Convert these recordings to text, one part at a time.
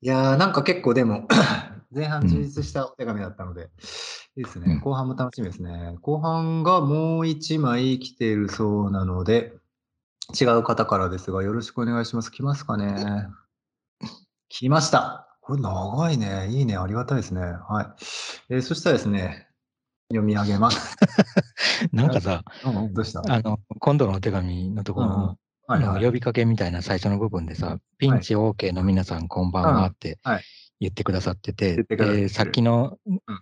いやー、なんか結構でも、前半充実したお手紙だったので、いいですね。うん後半も楽しみですね。後半がもう1枚来ているそうなので、違う方からですが、よろしくお願いします。来ますかね？来ました。これ長いね。いいね。ありがたいですね。はい。えーそしたらですね、読み上げます。なんかさ、うんうん、どうした？あの、今度のお手紙のところの、はいはい。の呼びかけみたいな最初の部分でさ、ピンチ OK の皆さんこんばんはってはい。言ってくださってて、でさっきの、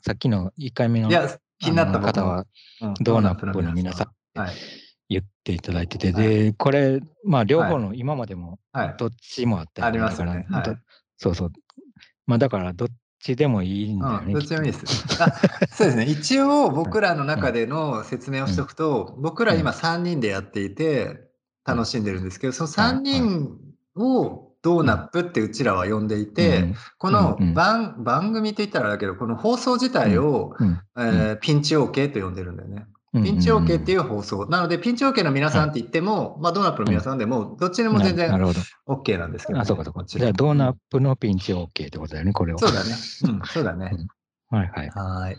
さっきの1回目のいや、気になった方はうん。ドーナップの皆さんはい。言っていただいてて、はい。で、これ、まあ両方の今までもはい。どっちもあったありますよね。はいだからどそうそう。まあだからどっちでもいいんだよね。うん、どっちでもいいです。あそうですね。一応僕らの中での説明をしておくと、僕ら今3人でやっていて楽しんでるんですけど、その3人をドーナップってうちらは呼んでいとて、このうんうん番番組って言ったらだけど、この放送自体を、うんうんえーピンチ OK と呼んでるんだよね。うんピンチ OK っていいう放送。なので、ピンチ OK の皆さんって言っても、まあ、ドーナップの皆さんでも、どっちでも全然。OK なんですけど、あ、そうかそうか。じゃあドーナップのピンチ OK ってことだよね、これを。そうだね。うん、そうだね。はいはい。はい。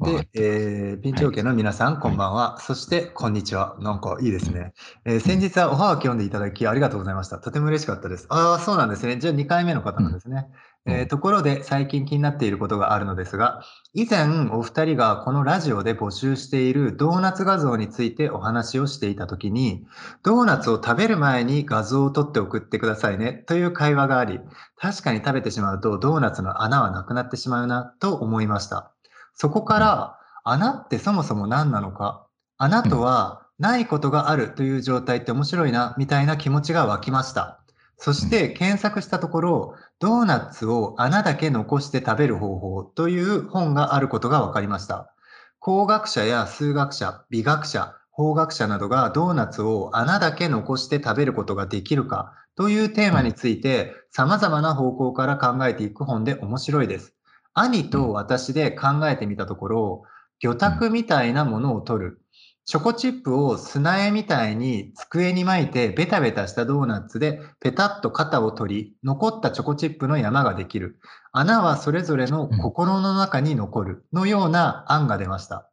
で、えー、ピンチ OK の皆さん、こんばんは。そして、こんにちは。なんかいいですね。えー先日はおはがき読んでいただきありがとうございました。とても嬉しかったです。ああ、そうなんですね。じゃあ2回目の方なんですね。うんえーところで、最近気になっていることがあるのですが、以前お二人がこのラジオで募集しているドーナツ画像についてお話をしていたときに、ドーナツを食べる前に画像を撮って送ってくださいねという会話があり、確かに食べてしまうとドーナツの穴はなくなってしまうなと思いました。そこから、穴ってそもそも何なのか、穴とはないことがあるという状態って面白いな、みたいな気持ちが湧きました。そして検索したところ、ドーナツを穴だけ残して食べる方法という本があることが分かりました。工学者や数学者、美学者、法学者などがドーナツを穴だけ残して食べることができるかというテーマについて様々な方向から考えていく本で面白いです。兄と私で考えてみたところ、魚拓みたいなものを取る。チョコチップを砂絵みたいに机に巻いてベタベタしたドーナツでペタッと型を取り、残ったチョコチップの山ができる。穴はそれぞれの心の中に残る。のような案が出ました。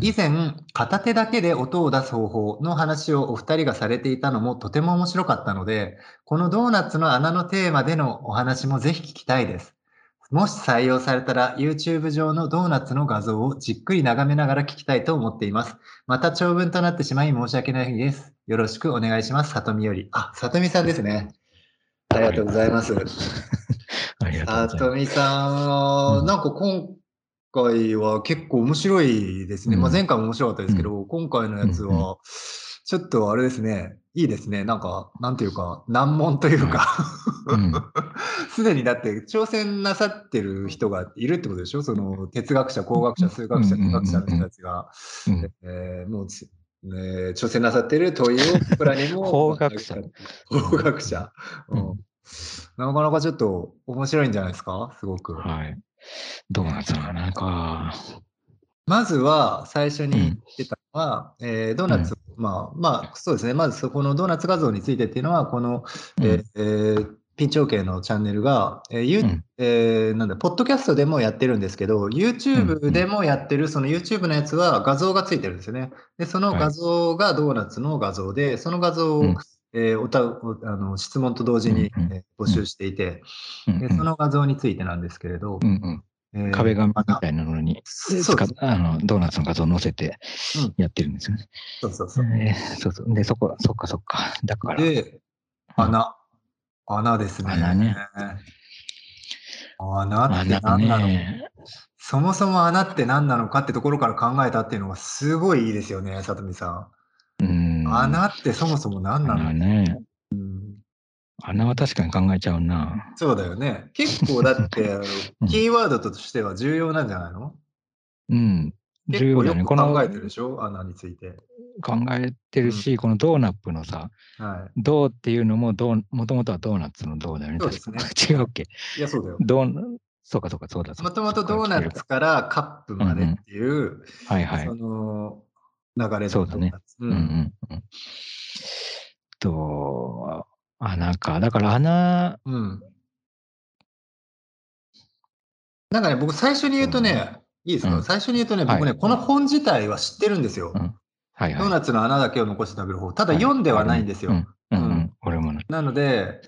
以前、片手だけで音を出す方法の話をお二人がされていたのもとても面白かったので、このドーナツの穴のテーマでのお話もぜひ聞きたいです。もし採用されたら YouTube 上のドーナツの画像をじっくり眺めながら聞きたいと思っています。また長文となってしまい申し訳ないです。よろしくお願いします。さとみより。あ、さとみさんですね。ありがとうございます。ありがとうございます。さとみさんは、うんなんか今回は結構面白いですね。まあ、うん前回も面白かったですけど、今回のやつうんは、ちょっとあれですね、いいですね。なんか、なんていうか、難問というか、うん すでにだって挑戦なさってる人がいるってことでしょ？その哲学者、工学者、数学者、うん理学者の人たちが、うんえーもうつ、ね、挑戦なさってる問いを僕らにも。法学者。法学者。うんうんなかなかちょっと面白いんじゃないですか？すごく。はい。ドーナツの穴か。まずは最初に言ってたのは、えードーナツ、まあ、まあ、そうですね。まずそこのドーナツ画像についてっていうのは、この、うん。えーえーピンチ OK のチャンネルが、えーゆうん。えーなんだ、ポッドキャストでもやってるんですけど、YouTube でもやってる、その YouTube のやつは画像がついてるんですよね。で、その画像がドーナツの画像で、その画像を、うん。えーおたおあの質問と同時に、うんうん。えー募集していて、うんで、その画像についてなんですけれどう、んうん。えー壁紙みたいなのにあのドーナツの画像を載せてうんやってるんですよね。そうそうそう。えーそうそう。で、そこ、そっかそっか。だから、で、穴。穴ですね。穴ね。穴って穴何なの、ね。そもそも穴って何なのかってところから考えたっていうのがすごいいいですよね、さとみさうん。ん。穴ってそもそも何なの、穴ね。うん穴は確かに考えちゃうな。そうだよね。結構だって、キーワードとしては重要なんじゃないの？うん。重要だよね。この考えてるでしょ？穴について。考えてるし、このドーナップのさ、はい。ドーっていうのもドー、もともとはドーナツのドーだよね。そうですね 違うっけ？いや、そうだよ。ドーナそうかそうか、そうだ。そうだもともとドーナツからカップまでっていう、はいはいそ。の流れのそうだね。ううんうんうん。と、あ、なんか、だから穴、うん。なんかね、僕最初に言うとね、いいですか、うん、最初に言うとね、僕ね、はい、この本自体は知ってるんですよ。うんはいはい、ドーナツの穴だけを残して食べる方。ただ読んではないんですよ。はい、うん、俺もな。なので、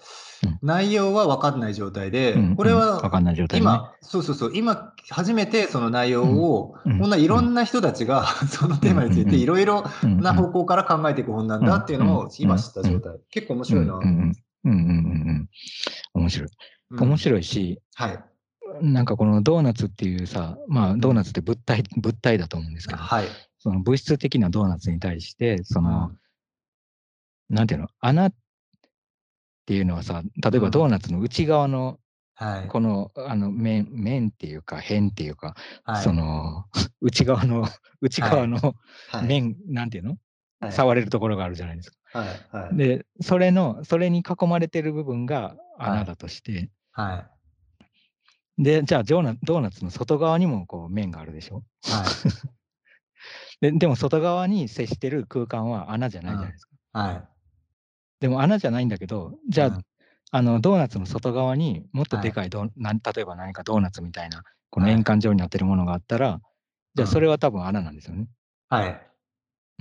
内容は分かんない状態で、うんこれはかんない状態でね。今、そうそうそう、今初めてその内容を、こんないろんな人たちがそのテーマについていろいろうんな方向から考えていく本なんだっていうのを今知った状態。結構面白いな。うんうんうんうん。面白い。うん面白いし、はい。なんかこのドーナツっていうさ、まあドーナツって物体、物体だと思うんですけど、はい。その物質的なドーナツに対して、その、なんていうの、穴っていうのはさ、例えばドーナツの内側のはい。この、あの面、面っていうか、辺っていうか、はいその、内側の、内側のはい面、なんていうの、はい触れるところがあるじゃないですか。はい。はい。で、それの、それに囲まれてる部分が穴だとして、はい。で、じゃあドーナ、ドーナツの外側にもこう面があるでしょ？はい。ででも外側に接してる空間は穴じゃないじゃないですか。はい。でも穴じゃないんだけど、じゃあ、うんあのドーナツの外側にもっとでかいドー、なん例えば何かドーナツみたいな、この円環状になってるものがあったら、じゃあそれは多分穴なんですよね。はい。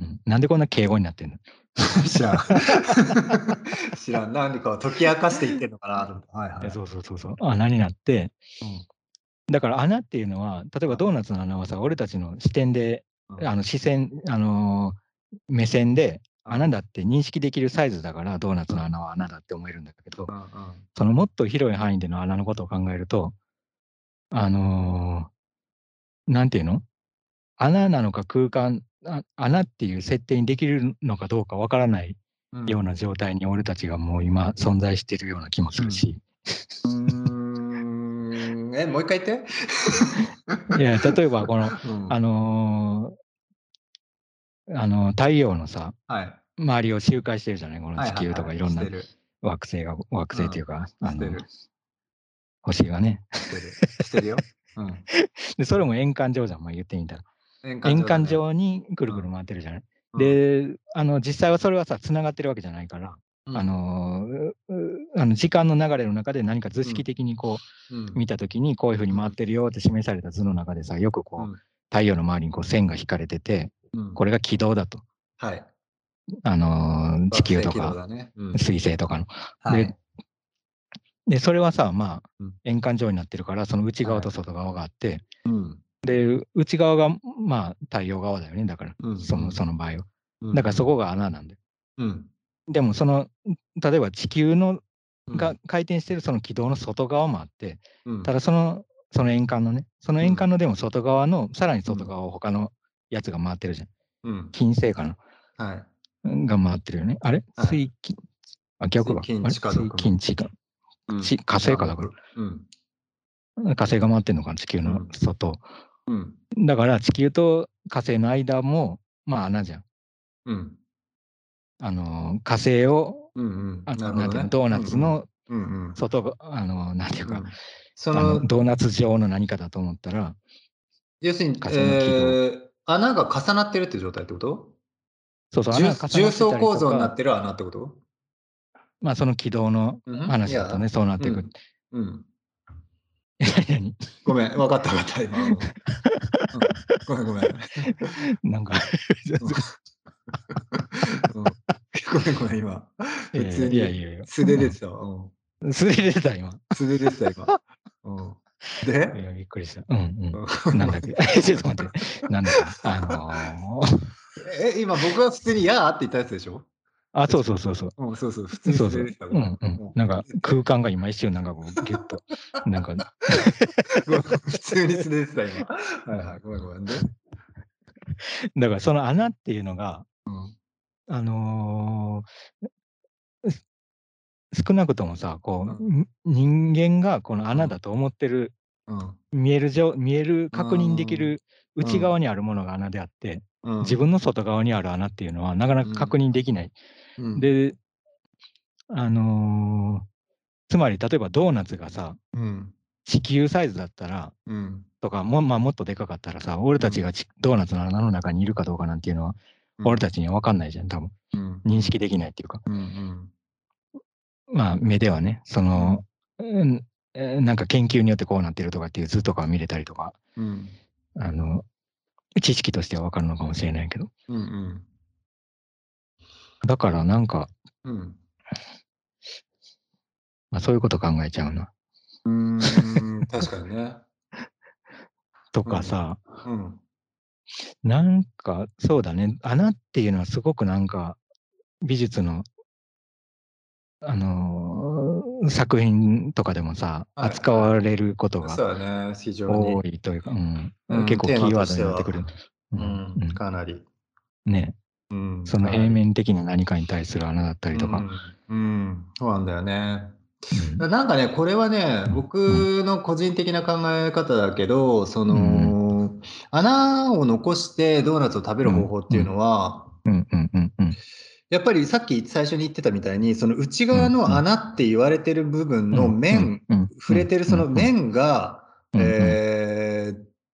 うん、なんでこんな敬語になってんの？知らん。知らん。何かを解き明かしていってんのかなと思って。はいはい。えそうそうそうそう。穴になって、うんだから穴っていうのは、例えばドーナツの穴はさ、俺たちの視点で、うんあの視線、あのー目線で穴だって認識できるサイズだから、ドーナツの穴は穴だって思えるんだけど、うんうんそのもっと広い範囲での穴のことを考えると、あのーなんていうの？穴なのか空間、あ穴っていう設定にできるのかどうかわからないうん。ような状態に俺たちがもう今存在しているような気もするし、うーん。え、もう一回言って。いや、例えばこの、うん。あのーあの太陽のさ、はい。周りを周回してるじゃない？この地球とかいろんな。惑星が、惑星っていうか、あのしてる。星がね。してる。してるよ。うん。で、それも円環状じゃん、まあ言ってみたら。円円環状にくるくる回ってるじゃない、うんで、あの、実際はそれはさ、つながってるわけじゃないから、うんあのあの、時間の流れの中で何か図式的にこうんう、見たときに、こういうふうに回ってるよって示された図の中でさ、よくこう、うん太陽の周りにこう線が引かれてて、うんこれが軌道だと。はい。あのー地球とか、だね。うん水星とかの。はいでで、それはさ、まあうん、円環状になってるから、その内側と外側があって、うんで、内側が、まあ、太陽側だよね、だから、うんそのその場合は。うんだからそこが穴なんだよ。うんでも、その、例えば地球のうんが回転してるその軌道の外側もあって、うんただその、その円環のね、その円環のでも外側の、さらに外側を他のやつが回ってるじゃん。うん。金星かなはい。が回ってるよね。あれ？はい。水金、あ、逆か。水金地下毒水金地下。うん。ち火星かだから。うん。火星が回ってんのかな、地球のうん。外。うん。だから地球と火星の間も、まあ穴じゃん。うん。あのー火星を、うんうん。あのなんていうの？ドーナツのうんうん。外が、あのーなんていうか、うんそあののドーナツ状の何かだと思ったら、要するにえー穴が重なってるって状態ってこと？そうそう、重穴が重層構造になってる穴ってこと？まあその軌道の話だとね、そうなってくる。うん。何？ごめん、分かった分かった、今。うんうんごめんごめん。なんか、うん ごめんごめん、今。普通に素で出てたわ。うん素で出てた、今。素で出てた、今。うんいでや、びっくりした。うんううん。なんだっけ？ちょっと待って。なんだっけあのーえ、今僕は普通に「やー」って言ったやつでしょ？あ、そうそうそうそう。うん、そうそう、普通にそうそう。うんうん。なんか空間が今一瞬なんかこうギュッと。なんか、普通に素で出てた、今。はいはい、ごめんごめん。で、だからその穴っていうのが、うんあのーす少なくともさ、こう、う人間がこの穴だと思ってる、うん。見える上、見える、確認できるうん。内側にあるものが穴であって、うん。自分の外側にある穴っていうのはなかなか確認できない。うん。で、あのーつまり例えばドーナツがさ、うん。地球サイズだったら、うん。とかも,、まあ、もっとでかかったらさ、俺たちがちドーナツの穴の中にいるかどうかなんていうのは、俺たちには分かんないじゃん、多分。うん。認識できないっていうか。うん。うんまあ、目ではね、その、うんえーなんか研究によってこうなってるとかっていう図とかを見れたりとか、うん。あの、知識としてはわかるのかもしれないけど。うんうん。だからなんか、うん。まあ、そういうこと考えちゃうな。うーん、確かにね。とかさ、うん。なんか、そうだね、穴っていうのはすごくなんか、美術の、あのー作品とかでもさ、はい扱われることが。多いというか、うん。うん結構キテーワードになってくる。かなり。ね、うんその平面的な何かに対する穴だったりとか。うん、うん。そうなんだよね。うん。なんかね、これはね、うん。僕の個人的な考え方だけど、その、穴を残してドーナツを食べる方法っていうのは、うんうんうんうんやっぱりさっき最初に言ってたみたいに、その内側の穴って言われてる部分の面、触れてるその面が、えー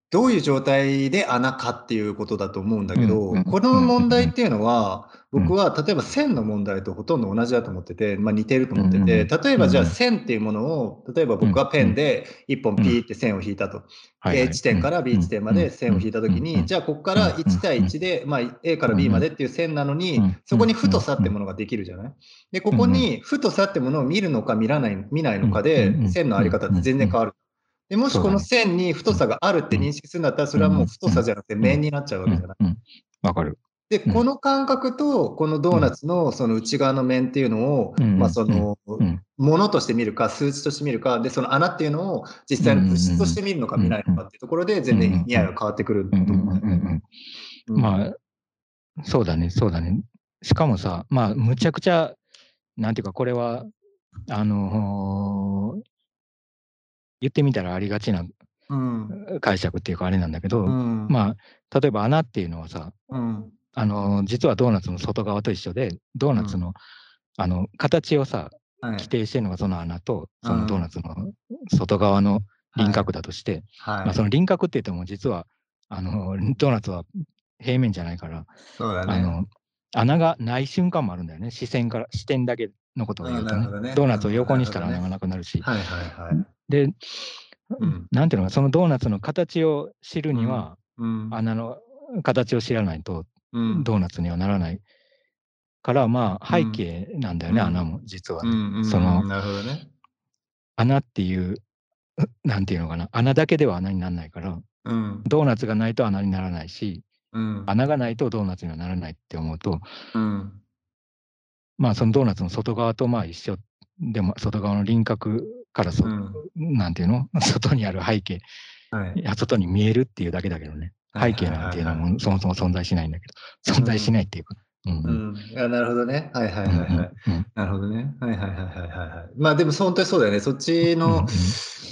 どういう状態で穴かっていうことだと思うんだけど、この問題っていうのは、うん僕は例えば線の問題とほとんど同じだと思ってて、まあ、似てると思ってうんて、例えばじゃあうん線っていうものを、例えば僕はペンで一本ピーって線を引いたと。A 地点から B 地点まで線を引いたときに、じゃあここから1対1で、まあ、A から B までっていう線なのにうん、そこに太さってものができるじゃない？で、ここに太さってものを見るのか見らない、見ないのかうんでう、ん線のあり方って全然変わる。でもしこの線に太さがあるって認識するんだったら、それはもう太さじゃなくて面になっちゃうわけじゃない。わかる。で、うん。この感覚と、このドーナツのその内側の面っていうのを、うん。まあその、うん。ものとして見るか、数値として見るか、で、その穴っていうのを実際の物質として見るのか見ないのかっていうところで、全然意味合いが変わってくると思うんだよね。うん。まあ、そうだね、そうだね。しかもさ、まあ、むちゃくちゃ、なんていうか、これは、あのー言ってみたらありがちなうん。解釈っていうか、あれなんだけど、うん。まあ、例えば穴っていうのはさ、うん。あのー実はドーナツの外側と一緒で、ドーナツの、あの形をさ、はい規定してるのがその穴と、そうんのドーナツの外側の輪郭だとして、はい。まあ、その輪郭って言っても、実はあのドーナツは平面じゃないから、ね。あの穴がない瞬間もあるんだよね、視線から、視点だけのことを言うとねねドーナツを横にしたら穴がなくなるし、はいはいはい。で、うんなんていうのか、そのドーナツの形を知るには、うん。穴の形を知らないと、うんドーナツにはならないから、まあ、背景なんだよね、うん穴も実はね、そのなるほどね。穴っていう、なんていうのかな、穴だけでは穴にならないから、うん。ドーナツがないと穴にならないし、うん。穴がないとドーナツにはならないって思うと、うん。まあそのドーナツの外側とまあ一緒でも外側の輪郭からそ、うん。なんていうの？外にある背景。はい。外に見えるっていうだけだけどね。はい背景なんていうのはもうそもそも存在しないんだけど。存在しないっていうか、うんううんん。いや、なるほどね。はいはいはいはい。うんなるほどね。はいはいはいはいはいはい。まあでも本当にそうだよね。そっちうんの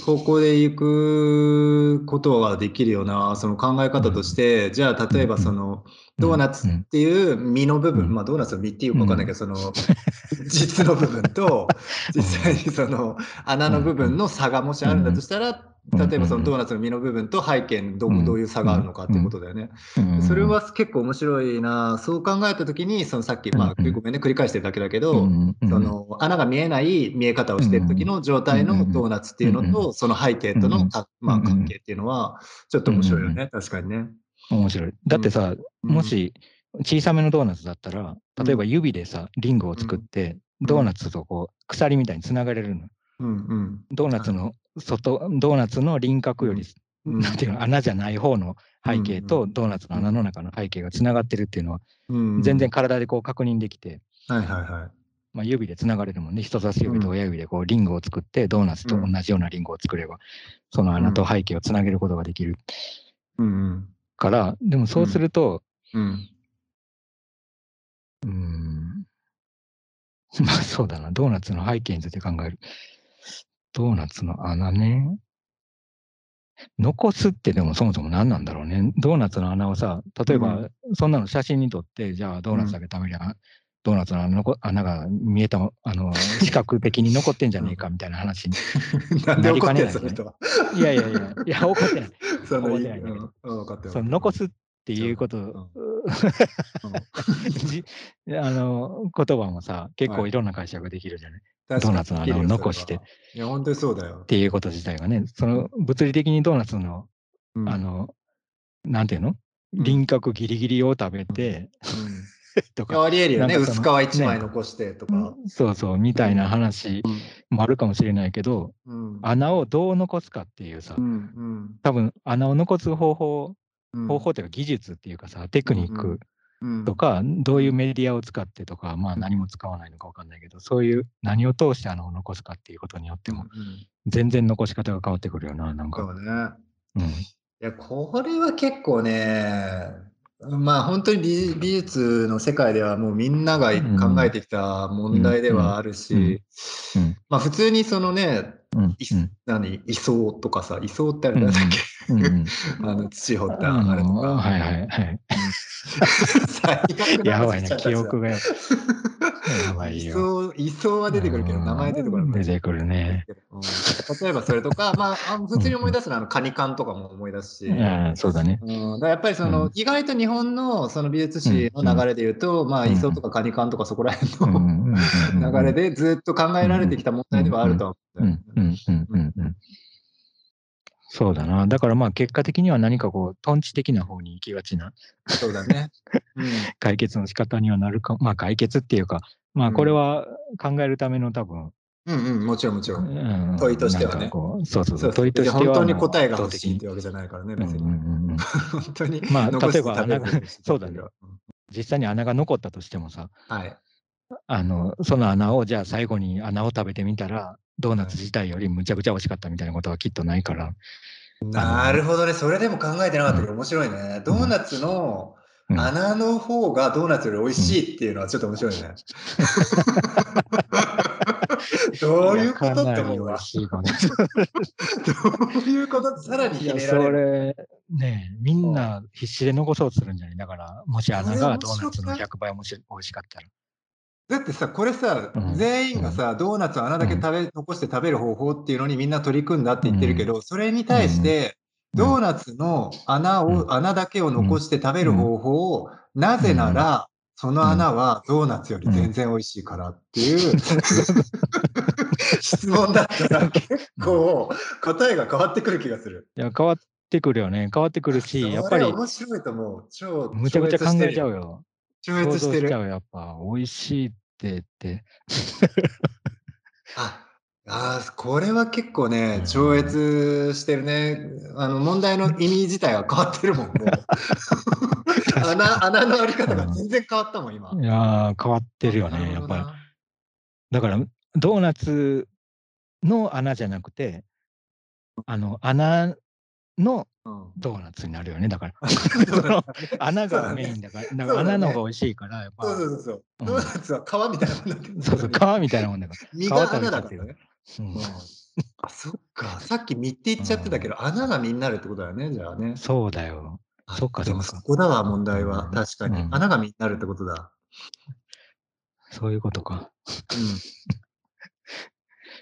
方向で行くことはできるような、その考え方として、じゃあ例えばそのドーナツっていう実の部分、うんまあドーナツの実っていうかわかんないけど、その実の部分と、実際にその穴の部分の差がもしあるんだとしたら、うん例えばそのドーナツの実の部分と背景にどういう差があるのかっていうことだよね。うん。それは結構面白いな。そう考えたときに、そのさっき、まあ、うんごめんね、繰り返してるだけだけうど、その穴が見えない見え方をしている時の状態のドーナツっていうのうんと、その背景とのか、まあ、うん関係っていうのは、ちょっと面白いよね、確かにね。面白い。だってさ、うん。も、し小さめのドーナツだったら例えば指でさリングを作って、うん。ドーナツとこう鎖みたいにつながれるの。うんうん。ドーナツの外、ドーナツの輪郭より、うん。なんていうの、穴じゃない方の背景うんとドーナツの穴の中の背景がつながってるっていうのは、うん、全然体でこう確認できて、はいはいはい。まあ、指でつながれるもんね、人差し指と親指でこうリングを作って、ドーナツと同じようなリングを作れば、その穴と背景をつなげることができる。うんうん。から、でもそうすると、うん。うーん、まあそうだな、ドーナツの背景について考える。ドーナツの穴ね。残すってでもそもそも何なんだろうね。ドーナツの穴をさ、例えば、うそんなの写真に撮って、じゃあドーナツだけ食べりゃ、ドーナツの穴穴が見えたも、あの、視覚的に残ってんじゃねえかみたいな話に。なねない。いやいやいや、いや、怒ってない。その怒ってない うんの残すすっていうこと、あの言葉もさ、結構はいいろんな解釈ができるじゃない。確かにドーナツの穴を残していや、本当にそうだよっ。ていうこと自体がね、その物理的にドーナツの、うんあ、の、なんていうの？うん輪郭ギリギリを食べて、うん とか、ありえるよね。薄皮の一枚残してとか。そうそう、みたいな話もあるかもしれないけど、うん。穴をどう残すかっていうさう、ん。多分穴を残す方法、うん。方法っていうか技術っていうかさ、テクニックうんとか、どういうメディアを使ってとか、まあ何も使わないのかわかんないけど、そういう何を通して穴を残すかっていうことによっても、うん全然残し方が変わってくるよな、なんか。そうね。うん。いや、これは結構ね、まあ本当に美美術の世界ではもうみんなが考えてきた問題ではあるし、うんうんまあ普通にそのね、何、位相とかさ、位相ってあれなんだっけ、うんうん あの土掘ったああれとのか。はいはいはい。最悪なやばいね話しちゃっ、た記憶が。が やばい位よ。相、位相は出てくるけど、名前出てこない。出てくるね。うん。例えばそれとか、まあ、あ普通に思い出すのはあのカニ缶とかも思い出すし、うん、そうだね。やっぱりその、うん。意外と日本のその美術史の流れで言うと、まあ、うん。イソとかカニ缶とかそこら辺の 流れでずっと考えられてきた問題ではあるとは思うん。うん。うん。うん。うん。そうだな。だからまあ結果的には何かこう、トンチ的な方に行きがちなそうだね。うん 解決の仕方にはなるか、まあ解決っていうか、まあこれは考えるための多分、うんうん、もちろんもちろん。うん問いとしてはねそうそうそう、問いとしては本当に答えが欲しいってわけじゃないからね、別に。うんうん 本当に。まあ例えば穴が そうだねうん実際に穴が残ったとしてもさ、はい。あの、その穴を、じゃあ最後に穴を食べてみたら、ドーナツ自体よりむちゃくちゃ美味しかったみたいなことはきっとないから。なるほどね。それでも考えてなかったけど面白いね。ドーナツのうん穴の方がドーナツより美味しいっていうのはちょっと面白いね。どういうことって思うわ。どういうこと？さらにいや、ひねそられる。れ、ねみんな必死で残そうとするんじゃない？だから、もし穴がドーナツの100倍もし美味しかったら。だってさ、これさ、うん。全員がさ、ドーナツを穴だけ食べ、残して食べる方法っていうのにみんな取り組んだって言ってるけど、それに対して、うん。ドーナツの穴を、うん。穴だけを残して食べる方法を、なぜなら、その穴はドーナツより全然美味しいからっていう、質問だったら結構答えが変わってくる気がする。いや、変わってくるよね。変わってくるし、やっぱり、面白いと思う。超むちゃくちゃ考えちゃうよ。よ。超想越してる。像しちゃう、やっぱ。美味しいってって。ああー、これは結構ねう、ん超越してるね。あの、問題の 意味自体は変わってるもん、もう。穴、穴のあり方が全然変わったもん、今。いやー、変わってるよね、やっぱり。だから、ドーナツの穴じゃなくて、あの、穴のドーナツになるよね、だから。穴がメインだから、だか穴の方が美味しいから、やっぱ、そうそうそうドーナツは皮みたいなもんだってるそうそう、皮みたいなもんだから。身が穴だからね。あ、そっか。さっき身って言っちゃってたけど、穴が身になるってことだよね、じゃあね。そうだよ。あそっかでもそこだわ、問題は。うん確かに。うん穴が身になるってことだ。そういうことか。うん。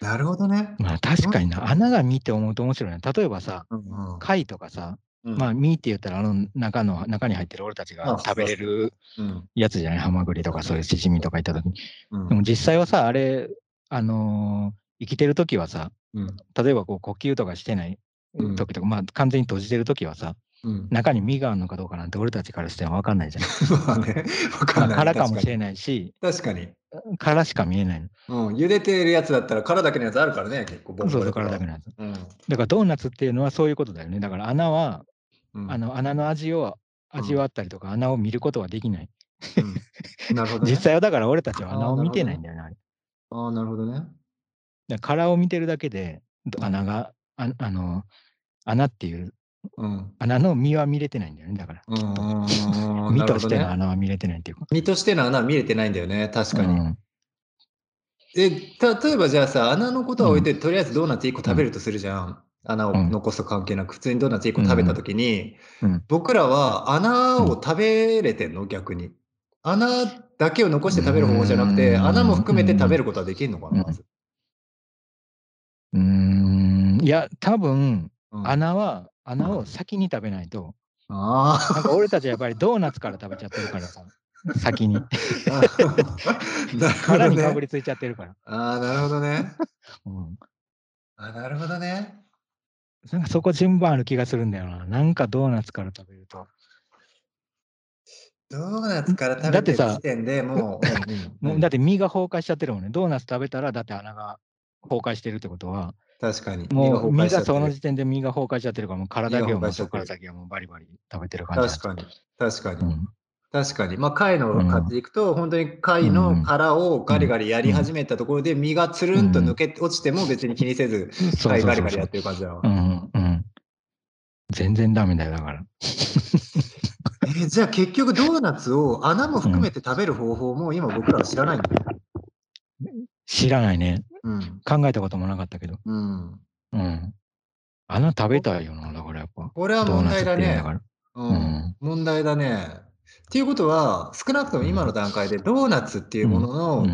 なるほどね。まあ確かにな、穴が実って思うと面白いね。例えばさ、うんうん。貝とかさ、うん。まあ、実って言ったら、あの中の、中に入ってる俺たちあが食べれるうん。やつじゃない、ハマグリとかそういうシジミとかいったときに。うん。でも実際はさ、あれ、あのー生きてるときはさ、うん。例えばこう呼吸とかしてないうん。時とか、まあ完全に閉じてるときはさ、うん中に実があるのかどうかなんて俺たちからしては分かんないじゃん。まあね、わかまあんない。殻かもしれない。し、確かに。殻しか見えないの。うん、茹でてるやつだったら殻だけのやつあるからね、結構そうそう、殻だけのやつ。うんだからドーナツっていうのはそういうことだよね。だから穴は、うんあの穴の味を味わったりとか、穴を見ることはできない。うんなるほどね。実際はだから俺たちは穴を見てないんだよね。あれああ、なるほどね。だから殻を見てるだけで、穴が、ああの、穴っていう、うん。穴の実は見れてないんだよね。だから、う実と。しての穴は見れてないっていうか。身としての穴は見れてないんだよね、確かに。うんえ、例えばじゃあさ、穴のことは置いて、とりあえずドーナツ1個食べるとするじゃん。穴をうん残すと関係なく、普通にドーナツ1個食べたときに、うん僕らは穴を食べれてんの逆に。穴だけを残して食べる方法じゃなくて、うん穴も含めて食べることはできるのかな、まず。うーん、いや、多分、うん穴は、穴を先に食べないと、あなんか俺たちはやっぱりドーナツから食べちゃってるからさ、先に。殻どね。にかぶりついちゃってるから。ああ、なるほどね。うん。あなるほどね。なんかそこ順番ある気がするんだよな。なんかドーナツから食べると。ドーナツから食べてるだってさ時点で もうだって身が崩壊しちゃってるもんね。ドーナツ食べたら、だって穴が崩壊してるってことは、確かに。もう身身がその時点で身が崩壊しちゃってるから、もう体身ががもう崩壊しちゃってるそこから先はもうバリバリ食べてる感じ確かに。確かに。うん確かに。まあ、貝の買っていくと、本当に貝の殻をガリガリやり始めたところで、身がつるんと抜け落ちても別に気にせず、貝ガリガリやってる感じだわう。んうん。全然ダメだよ、だから。えーじゃあ結局ドーナツを穴も含めて食べる方法も今僕らは知らないんだよ。知らないね。うん。考えたこともなかったけど。うん。うん。穴食べたいよな、だからやっぱ。これは問題だねうん。問題だね。っていうことは、少なくとも今の段階でドーナツっていうものの。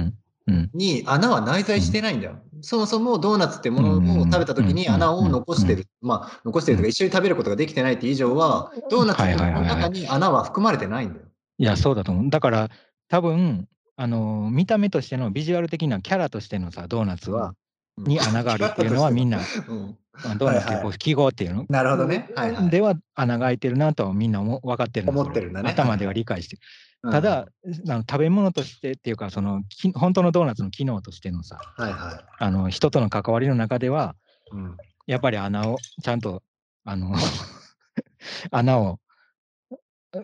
に穴は内在してないんだよ。そもそもドーナツってものを食べた時にうん穴を残してる。まあ、残してるとか一緒に食べることができてないって以上は、ドーナツの中に穴は含まれてないんだよ。いや、そうだと思う。だから、多分あのー見た目としてのビジュアル的なキャラとしてのさ、ドーナツは、うん。に穴があるっていうのはみんな、うん。あドーナツってこう記号っていうの、なるほどね。はいはい。では穴が開いてるなとはみんな思分かってるの思ってるんだね。頭では理解してただ、あの食べ物としてっていうか、そのき本当のドーナツの機能としてのさ、はいはあの人との関わりの中では、い。うん。やっぱり穴をちゃんと、あの 穴を、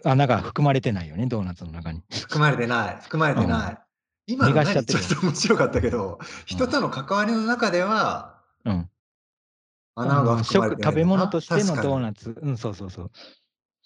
穴が含まれてないよね、ドーナツの中に。含まれてない。含まれてない。今の逃がしちょっと面白かったけど、人との関わりの中ではうん。穴が含まれてない。食べ物としてのドーツ。ナツ。うん、そうそうそう。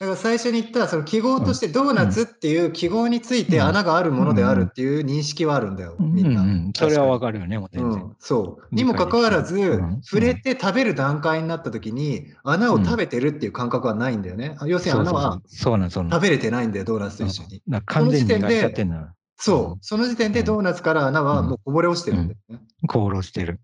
だから最初に言ったその記号としてドーナツっていう記号についてうん穴があるものであるっていう認識はあるんだよ、うんみんな。うん、それはわかかるよね、もう全然。うん、そう。にもかかわらず、触れて食べる段階になった時に穴を食べてるっていう感覚はないんだよね。要するに穴は食べれてないんだよ、ドーナツと一緒に。完全に逃ちゃってんな。そう。その時点でドーナツから穴はもうこぼれ落ちてるんだよね。功労してる。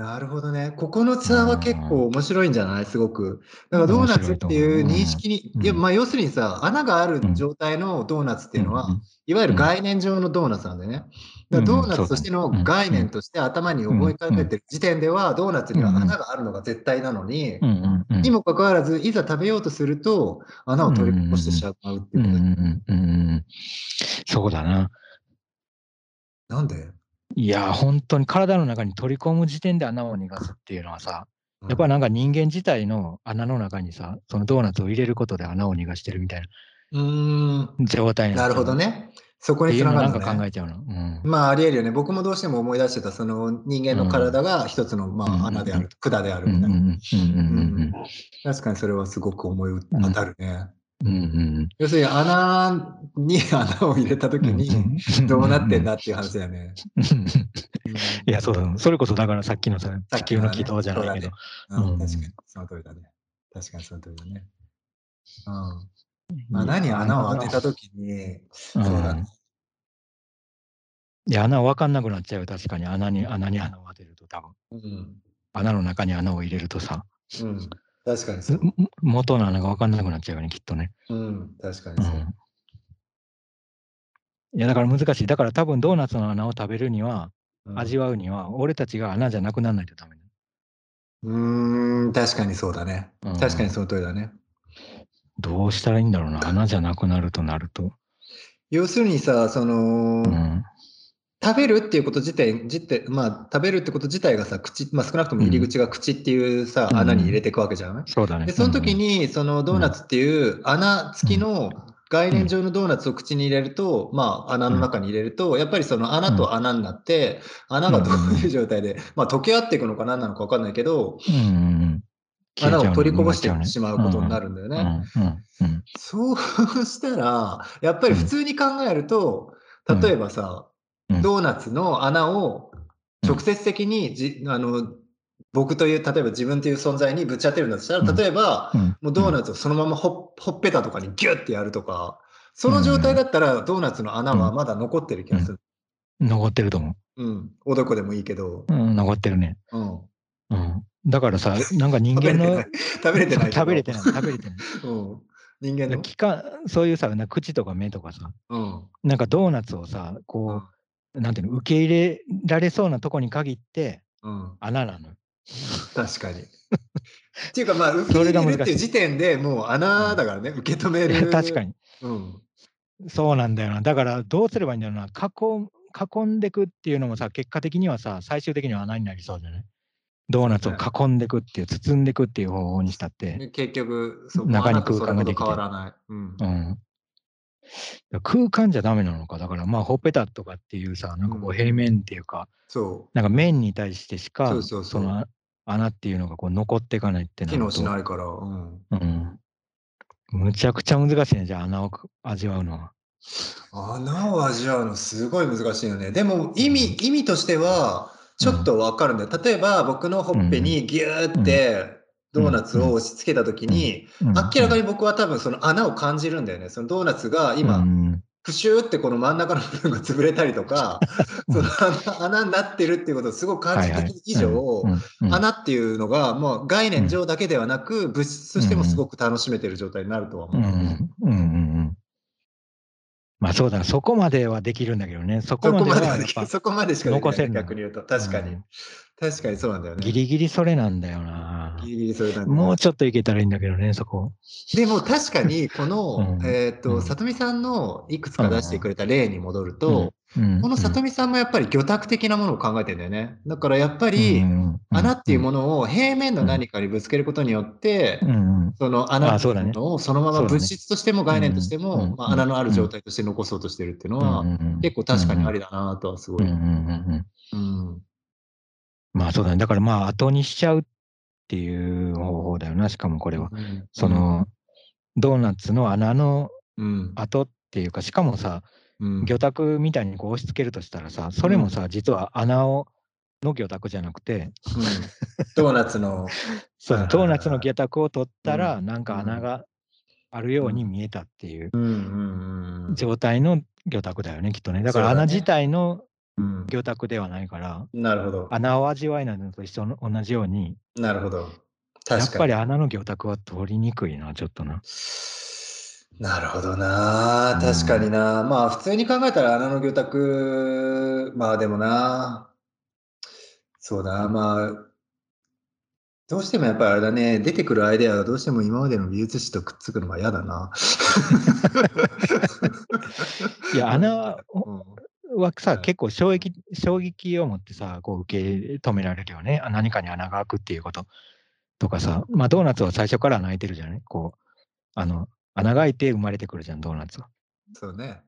なるほどね。ここのツアーは結構面白いんじゃない？すごく。だからドーナツっていう認識に、うん。いやまあ要するにさ、穴がある状態のドーナツっていうのは、うんいわゆる概念上のドーナツなんだよね。だドーナツとしての概念として頭に思い浮かべてる時点では、ドーナツには穴があるのが絶対なのににもかかわらず、いざ食べようとすると、穴を取りこぼしてしまうってうんいうこと。そうだな。なんで？いや、本当に体の中に取り込む時点で穴を逃がすっていうのはさ、やっぱり、なんか人間自体の穴の中にさ、そのドーナツを入れることで穴を逃がしてるみたいなうーん、状態なるほどね。ね。そこにつながのをなんか考。えちゃうの。うん。まあありえるよね。僕もどうしても思い出してた、その人間の体が一つの、まうんあ、穴である、管であるみたいな。うんうんうん確かにそれはすごく思い当たるね。うんうんうん要するに穴に穴を入れたときにうんどうなってんだっていう話だよね。いや、そうだ。それこそだからさっきのさ、地球の軌道じゃないけど。確かにその通りだね。確かにその通りだね。うん。まあ、何穴を当てたときに、そうだね。いや、穴分かんなくなっちゃうよ。確かに穴に、穴に穴を当てると多分。うん。穴の中に穴を入れるとさ、うん。確かにそう。も元の穴が分かんなくなっちゃうよね、きっとね。うん。確かにそう。うん。いや、だから難しい。だから多分ドーナツの穴を食べるには、うん味わうには、俺たちが穴じゃなくならないとダメだ。うーん、確かにそうだね。うん確かにその通りだね。どうしたらいいんだろうな。穴じゃなくなるとなると。要するにさ、その、うん。食べるっていうこと自体、自体まあ、食べるってこと自体がさ、口、まあ、少なくとも入り口が口っていうさ、うん。穴に入れていくわけじゃん。そうだね。で、その時に、そのドーナツっていう穴付きの概念上のドーナツを口に入れると、まあ、穴の中に入れると、やっぱりその穴と穴になって、穴がどういう状態で、まあ、溶け合っていくのか何なのか分かんないけど。穴を取りこぼしてしまうことになるんだよね。そうしたら、やっぱり普通に考えると、うん。例えばさ、うんドーナツの穴を直接的にじ、あの僕という、例えば自分という存在にぶち当てるんだとしたら、うん例えば、うんもうドーナツをそのままほほっぺたとかにギュッてやるとか、その状態だったらドーナツの穴はまだ残ってる気がする。残ってると思うん。おどこでもいいけど。う。うん、残ってるね。うん。うん。だからさ、なんか人間の。食べれてない。食べれてない。食べれてない。うん。で人間の気管そういうさ、口とか目とかさ、うん。なんかドーナツをさ、こう、なんていうの、受け入れられそうなとこに限ってうん。穴なのよ。確かに。っていうかまあ 受けそ入れるっていう時点でもう穴だからね、受け止める。確かに。うん。そうなんだよな。だからどうすればいいんだろうな。囲囲んでくっていうのもさ、結果的にはさ、最終的には穴になりそうじゃない？ドーナツを囲んでくっていう、包んでくっていう方法にしたって。で結局、そこ中に空間ができて変わらない。うん。うん。空間じゃダメなのか。だからまあ、ほっぺたとかっていうさ、なんかこうんう平面っていうか、そなんか面に対してしか、そうそうそうのあ穴っていうのがこう残っていかないってう。な機能しないから。うん。うん。むちゃくちゃ難しいね、じゃあ穴を味わうのは。穴を味わうのすごい難しいよね。でも意味、意味としてはちょっとわかるんだよ。例えば僕のほっぺにギューってドーナツを押し付けた時に、うん明らかに僕は多分その穴を感じるんだよね。そのドーナツがう今、ん。プシューってこの真ん中の部分が潰れたりとか、その穴穴になってるっていうことをすごく感じてる以上、穴っていうのがもう概念上だけではなく、物質としてもすごく楽しめてる状態になるとは思う。うんうん。うんうんまあそうだな、そこまではできるんだけどね、そこそまではそこまでしかできない、逆に言うと。確かに。うん確かにそうなんだよね。ギリギリそれなんだよな。ギリギリそれなんだもうちょっといけたらいいんだけどね、そこ。でも確かに、この、うん。えっ、と、うん。里見さんのいくつか出してくれた例に戻ると、うん、この里見さんもやっぱり魚択的なものを考えてんだよね。だからやっぱり、穴っていうもの、のを平面の何かにぶつけることによって、その穴っていうのをそのまま物質としても概念としても、うんまあ、穴のある状態として残そうとしてるっていうのは、結構確かにありだなとはすごい。うんうんうんうん。うんまあそうだね。だからまあ後にしちゃうっていう方法だよな、しかもこれは。うんその、ドーナツの穴のうん。跡っていうか、しかもさ、うん。魚拓みたいにこう押し付けるとしたらさ、それもさ、実は穴をの魚拓じゃなくて、うん。ドーナツの、そうドーナツの魚拓を取ったら、なんか穴があるように見えたっていう状態の魚拓だよね、きっとね。だから穴自体のうん、魚拓ではないから、なるほど。穴を味わいなのと一緒の同じように、なるほど。や確かに。っぱり穴の魚拓は取りにくいな、ちょっとな。なるほどな。うん確かにな。まあ、普通に考えたら穴の魚拓、まあでもな。そうだ、まあ、どうしてもやっぱりあれだね、出てくるアイデアがどうしても今までの美術史とくっつくのが嫌だな。いや、穴はうんはさ、はい結構衝撃衝撃を持ってさ、こう受け止められるよね。あ何かに穴が開くっていうこととかさ、まあドーナツは最初から穴開いてるじゃない？こう、あの、穴が開いて生まれてくるじゃん、ドーナツは。そうね。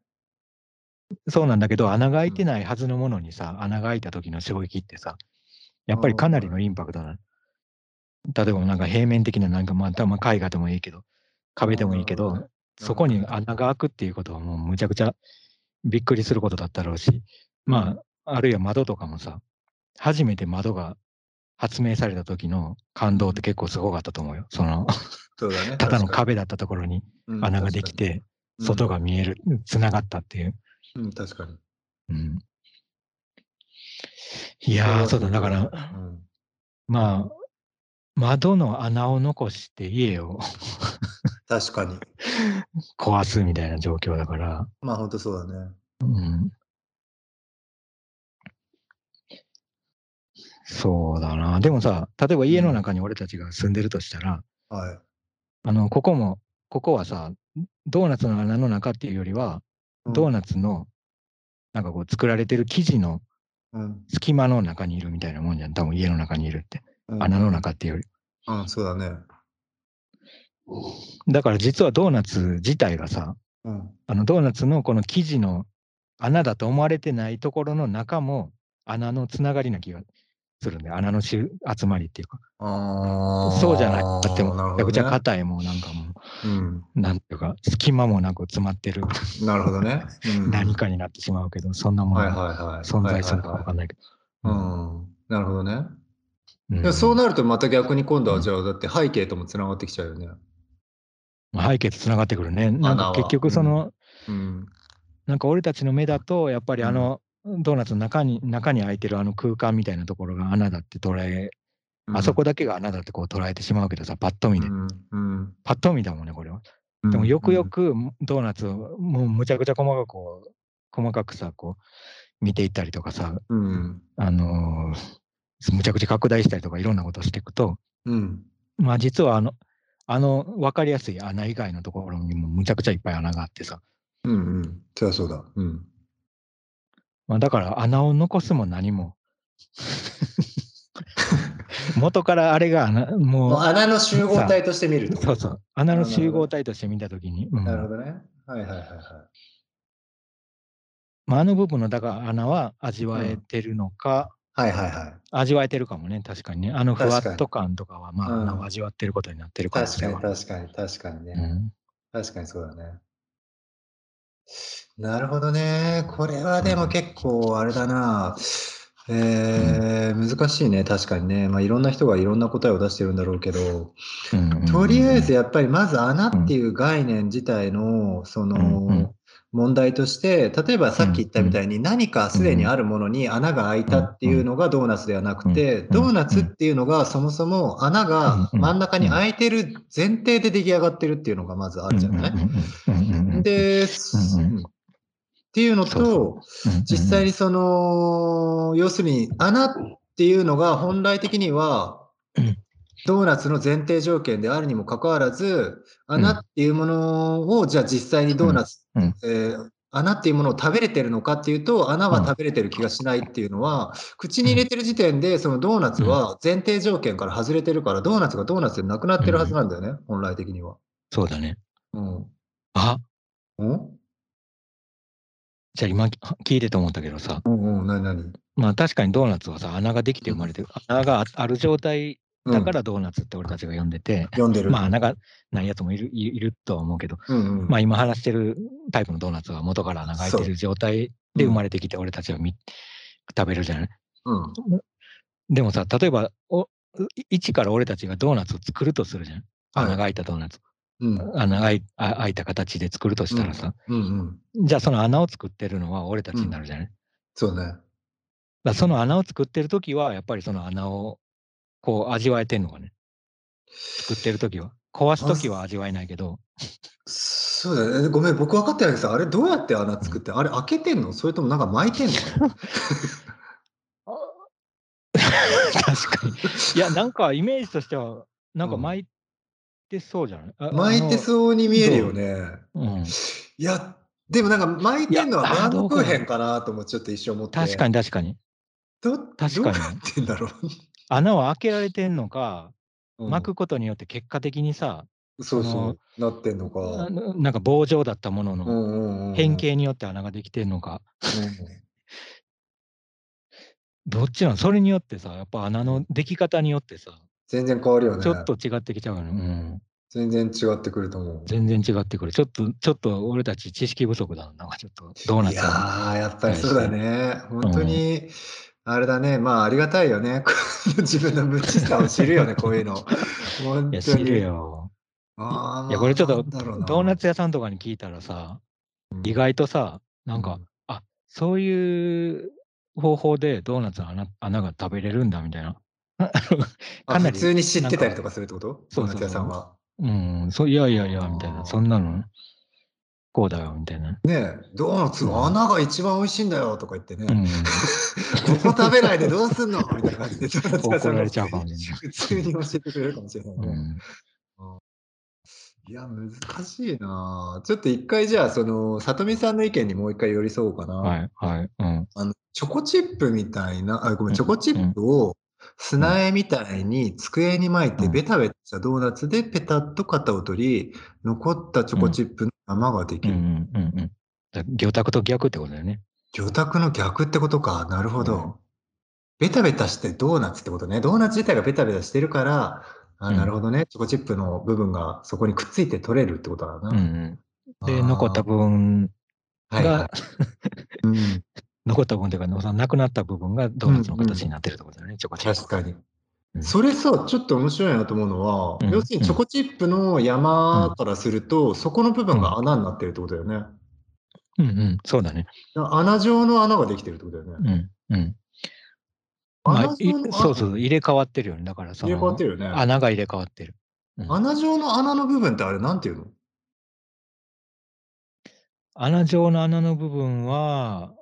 そうなんだけど、穴が開いてないはずのものにさ、穴が開いた時の衝撃ってさ、やっぱりかなりのインパクトなの。例えばなんか平面的ななんかまあ、まあ絵画でもいいけど、壁でもいいけどそこに穴が開くっていうことはもうむちゃくちゃびっくりすることだったろうし、まあ、あるいは窓とかもさ、初めて窓が発明された時の感動って結構すごかったと思うよ。その、そうだね。ただの壁だったところに穴ができて、外が見える、つながったっていう。うん、うん確かに。うん、いやー、そうだ、だから、うんまあ、窓の穴を残して家を確かに。壊すみたいな状況だから、まあ本当そうだね。うん、そうだな。でもさ、例えば家の中に俺たちが住んでるとしたら、はい。あの、ここも、ここはさ、ドーナツの穴の中っていうよりは、ドーナツの、なんかこう作られてる生地のうん隙間の中にいるみたいなもんじゃん。多分家の中にいるって。うん穴の中っていうより。うん、そうだね。だから実はドーナツ自体がさ、うん。あのドーナツのこの生地の穴だと思われてないところの中も穴のつながりな気がするんで、穴の集集まりっていうか。そうじゃない。だってもめちゃくちゃね硬い、もうなんかもうん。う、なんていうか、隙間もなく詰まってるなるほどね。うん 何かになってしまうけど、そんなもはいのが。存在するのかわかんない。けうど。ん。なるほどね。うんそうなるとまた逆に今度はじゃあだって背景ともつながってきちゃうよね。まあ背景とつながってくるね。なんか結局その、うん。なんか俺たちの目だと、やっぱりあの、ドーナツの中に、中に開いてるあの空間みたいなところが穴だって捉え、あそこだけが穴だってこう捉えてしまうけどさ、パッと見で。うん。うん。パッと見だもんね、これは。でもよくよくドーナツをもうむちゃくちゃ細かくこう細かくさ、こう見ていったりとかさ、うん。あのーむちゃくちゃ拡大したりとかいろんなことをしていくと、うん。まあ実はあの、あの分かりやすい穴以外のところにもむちゃくちゃいっぱい穴があってさ、うん。うん。そりゃそうだ。うん。まあ、だから穴を残すも何も 元からあれが穴もうも穴の集合体として見るうと。そうそう穴の集合体として見たときに、うんなるほどね。はいはいはいはい。まあ、あの部分のだから穴は味わえてるのか、はいはいはい。味わえてるかもね確かにねあのふわっと感とかはまあうん味わってることになってるかも確かにしれない、確かに確かにね。うん確かにそうだね。なるほどね。これはでも結構あれだな。えー難しいね。確かにね。まあいろんな人がいろんな答えを出してるんだろうけど、うんうんとりあえずやっぱりまず穴っていう概念自体のそうんうんの問題として、例えばさっき言ったみたいに何かすでにあるものに穴が開いたっていうのがドーナツではなくて、うん。ドーナツっていうのがそもそも穴が真ん中に開いてる前提で出来上がってるっていうのがまずあるじゃない？で、っていうのと、実際にその、要するに穴っていうのが本来的にはうん、ドーナツの前提条件であるにもかかわらず、穴っていうものを、じゃあ実際にドーナツ、うん。えー穴っていうものを食べれてるのかっていうと、穴は食べれてる気がしないっていうのは、口に入れてる時点で、そのドーナツは前提条件から外れてるから、ドーナツがドーナツでなくなってるはずなんだよね、本来的には。そうだね。うん。あ？うん？じゃあ今聞いてて思ったけどさ。うんうん、なになにまあ確かにドーナツはさ穴ができて生まれてる穴があある状態だからドーナツって俺たちが呼んでて、読んでる。まあ穴がないやつもいるいいるとは思うけど、うんうん。まあ今話してるタイプのドーナツは元から穴が開いてる状態で生まれてきて俺たちはみ食べるじゃない？うん。でもさ例えばお一から俺たちがドーナツを作るとするじゃんはい穴が開いたドーナツ、うん。穴が開いた形で作るとしたらさ、うんうん。じゃあその穴を作ってるのは俺たちになるじゃない、そうね。だその穴を作ってる時はやっぱりその穴をこう味わえてんのかね？作ってる時は？壊す時は味わえないけど。そうだね。ごめん、僕分かってないけどさ、あれどうやって穴作って、あれ開けてんの？それともなんか巻いてんの？確かに。いやなんかイメージとしてはなんかうん巻いてそうじゃない、あ巻いてそうに見えるよね。あのうん、いや、でもなんか巻いてんのはバームクーヘンかなともちょっと一瞬思って。確かに確かに。ど確かに。どうやってんだろう？穴は開けられてんのかうん。巻くことによって結果的にさ、そうそう、なってんのか。あのなんか棒状だったもののうんうんうん変形によって穴ができてんのか、うん。どっちなのそれによってさやっぱ穴のでき方によってさ全然変わるよね。ちょっと違ってきちゃうから、うん、全然違ってくると思う。全然違ってくる。ちょっとちょっと俺たち知識不足だな。なんかちょっとドーナいやツはー、やっぱりそうだね。本当に、あれだね。まあ、ありがたいよね。自分の無知さを知るよね、こういうの。本当に。いや知るよあーいやこれちょっとドーナツ屋さんとかに聞いたらさ意外とさなんか、うんあそういう方法でドーナツの穴穴が食べれるんだみたいな あかなり普通に知ってたりとかするってこと？ドーナツ屋さんは。うんそういやいやいやみたいなそんなのこうだよみたいな、ねえ、ドーナツの穴が一番美味しいんだよとか言ってね。うん、ここ食べないでどうすんの？みたいな感じで、怒られちゃうかもしれない。普通に教えてくれるかもしれないね。うん。いや、難しいな。ちょっと一回じゃあ、その、里見さんの意見にもう一回寄り添おうかな。はいはいうん。あの、チョコチップみたいな、あ、ごめん。チョコチップを砂絵みたいに机に巻いてうんベタベタしたドーナツでペタッと型を取り、残ったチョコチップの山ができうんうる。んうんうんだ魚拓と逆ってことだよね魚拓の逆ってことか。なるほど。うんベタベタしてドーナツってことね。ドーナツ自体がベタベタしてるから、あ、うんなるほどね。チョコチップの部分がそこにくっついて取れるってことだな。うんうんで残った部分はいはいが、うん、残った部分というかのなくなった部分がドーナツの形になってるってことだよね、チョコチップ確かに。うん。それさ、ちょっと面白いなと思うのは、うん。要するにチョコチップの山からすると、そこの部分が穴になってるってことだよね。うんうんそうだね。穴状の穴ができてるってことだよね。うんうん。まあそうそう入れ替わってるよね。だからそ入れ替わってのるよね。穴が入れ替わってる、うん。穴状の穴の部分ってあれなんていうの？穴状の穴の部分は、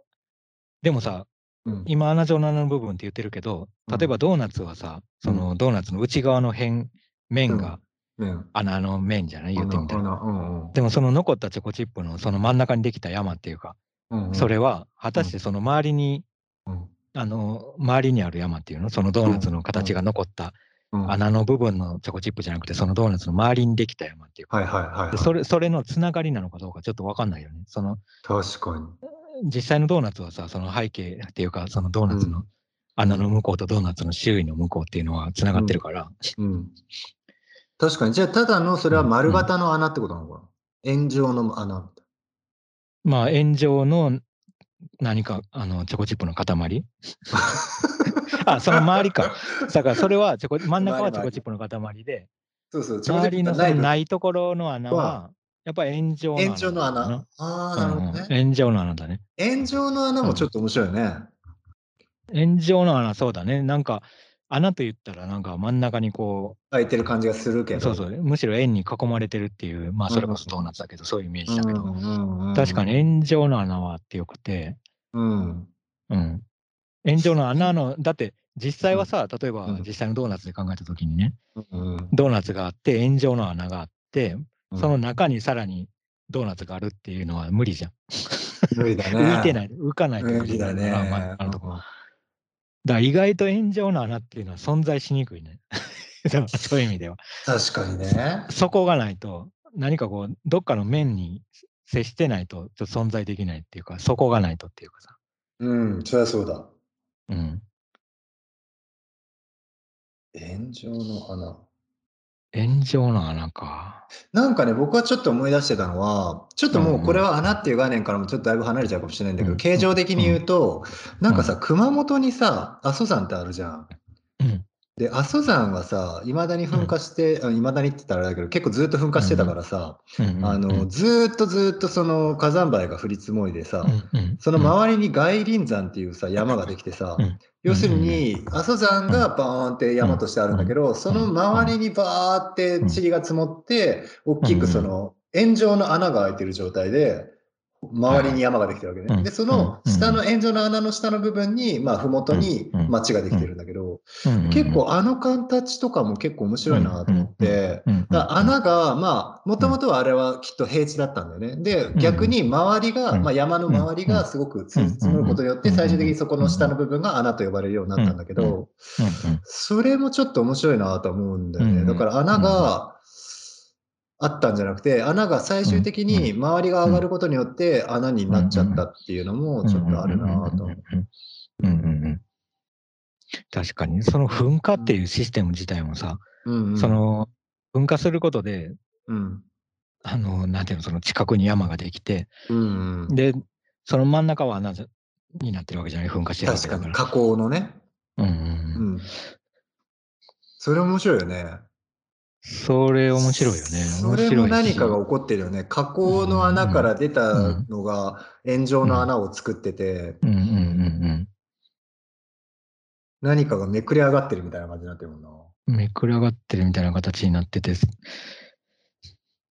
でもさ、うん。今穴状の穴の部分って言ってるけど、例えばドーナツはさ、そのドーナツの内側の辺、面がうん。穴の面じゃない？言ってみたら。でもその残ったチョコチップのその真ん中にできた山っていうか。それは果たしてその周りに、うんあの、周りにある山っていうの？そのドーナツの形が残ったうん。穴の部分のチョコチップじゃなくて、そのドーナツの周りにできた山っていうか、それそれのつながりなのかどうかちょっとわかんないよね。その確かに。実際のドーナツはさ、その背景っていうか、そのドーナツの穴の向こうとドーナツの周囲の向こうっていうのはつながってるから、うん。確かに。じゃあ、ただのそれは丸型の穴ってことなのかな？円状の穴。まあ円状の何かあのチョコチップの塊？あ、その周りか。だからそれはチョコ真ん中はチョコチップの塊で、そうそう、周りのないところの穴はは、やっぱり円状の穴円状の穴。ああ、なるほどうんうんね。円状の穴だね。円状の穴もちょっと面白いね。円状の穴、そうだね。なんか、穴と言ったら、なんか真ん中にこ開いてる感じがするけう、ど。そうそう、むしろ円に囲まれてるっていう、まあ、それこそドーナツだけど、そういうイメージだけど、うんうんうん確かに。円状の穴はあってよくて、うん。うん。円状の穴の、だって、実際はさ、例えばうん実際のドーナツで考えたときにね、うんドーナツがあって、円状の穴があって、うんその中にさらにドーナツがあるっていうのは無理じゃん。無理だね。浮いてない、浮かないと無理だね。あまああのとこだから意外と円状の穴っていうのは存在しにくいね。そういう意味では。確かにね。底がないと、何かこう、どっかの面に接してないと、ちょっと存在できないっていうか、底がないとっていうかさ。うん、そりゃそうだ。うん。円状の穴。円状の穴か。なんかね、僕はちょっと思い出してたのは、ちょっともうこれは穴っていう概念からもちょっとだいぶ離れちゃうかもしれないんだけど、うん。形状的に言うと、なんかさ、熊本にさ、阿蘇山ってあるじゃん。うん。で、阿蘇山はさ、いまだに噴火して、いまだにって言ったらあれだけど、結構ずっと噴火してたからさ、うん。あの、ずーっとずーっとその火山灰が降り積もりでさ、そのま周りに外輪山っていうさ、山ができてさうん、要するに阿蘇山がバーンって山としてあるんだけど、その周りにバーって塵が積もって、大きくその円状の穴が開いてる状態で、周りに山ができてるわけね。うん。で、その下の円状の穴の下の部分に、まあ、ふもとに町ができてるんだけど、結構あの形とかも結構面白いなと思って、だ穴が、まあ、もともとはあれはきっと平地だったんだよね。で、逆に周りが、うん。まあ、山の周りがすごく積積もることによって、最終的にそこの下の部分が穴と呼ばれるようになったんだけど、それもちょっと面白いなと思うんだよね。うん。だから穴があったんじゃなくて、穴が最終的に周りが上がることによって穴になっちゃったっていうのもちょっとあるなと。うんうんうん確かに、その噴火っていうシステム自体もさ、うんうんそ、の噴火することで、うんあの、なんていうの、その近くに山ができて、うんうん、で、その真ん中は穴になってるわけじゃない、噴火してるわけだから。確かに、河口のね。うんうんううん、ん。それ面白いよね。それ面白いよね。それも何かが面起こってるよね。河口の穴から出たのが円状の穴を作ってて、何かがめくれ上がってるみたいな感じになってるもんな。うん。めくれ上がってるみたいな形になってて。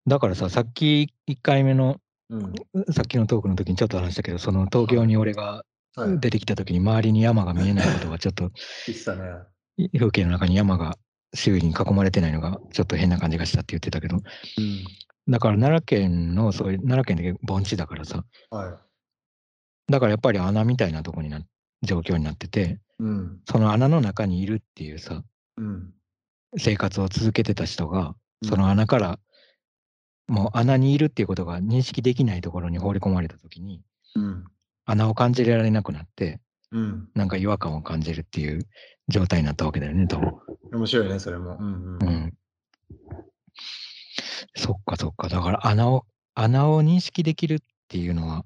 だからさ、さっき1回目の、うん。さっきのトークの時にちょっと話したけど、その東京に俺がはい。出てきた時に周りに山が見えないことがちょっと ね。風景の中に山が周囲に囲まれてないのがちょっと変な感じがしたって言ってたけど、うん。だから奈良県のそういう、奈良県で盆地だからさ、はだからやっぱり穴みたいなとこにな状況になってて、い。うん。その穴の中にいるっていうさ、うん。生活を続けてた人が、その穴から、もう穴にいるっていうことが認識できないところに放り込まれた時に、うん。穴を感じられなくなって、うん。なんか違和感を感じるっていう状態になったわけだよね、多分。面白いね、それも。うん。う。うんん。そっかそっか。だから穴を、穴を認識できるっていうのは、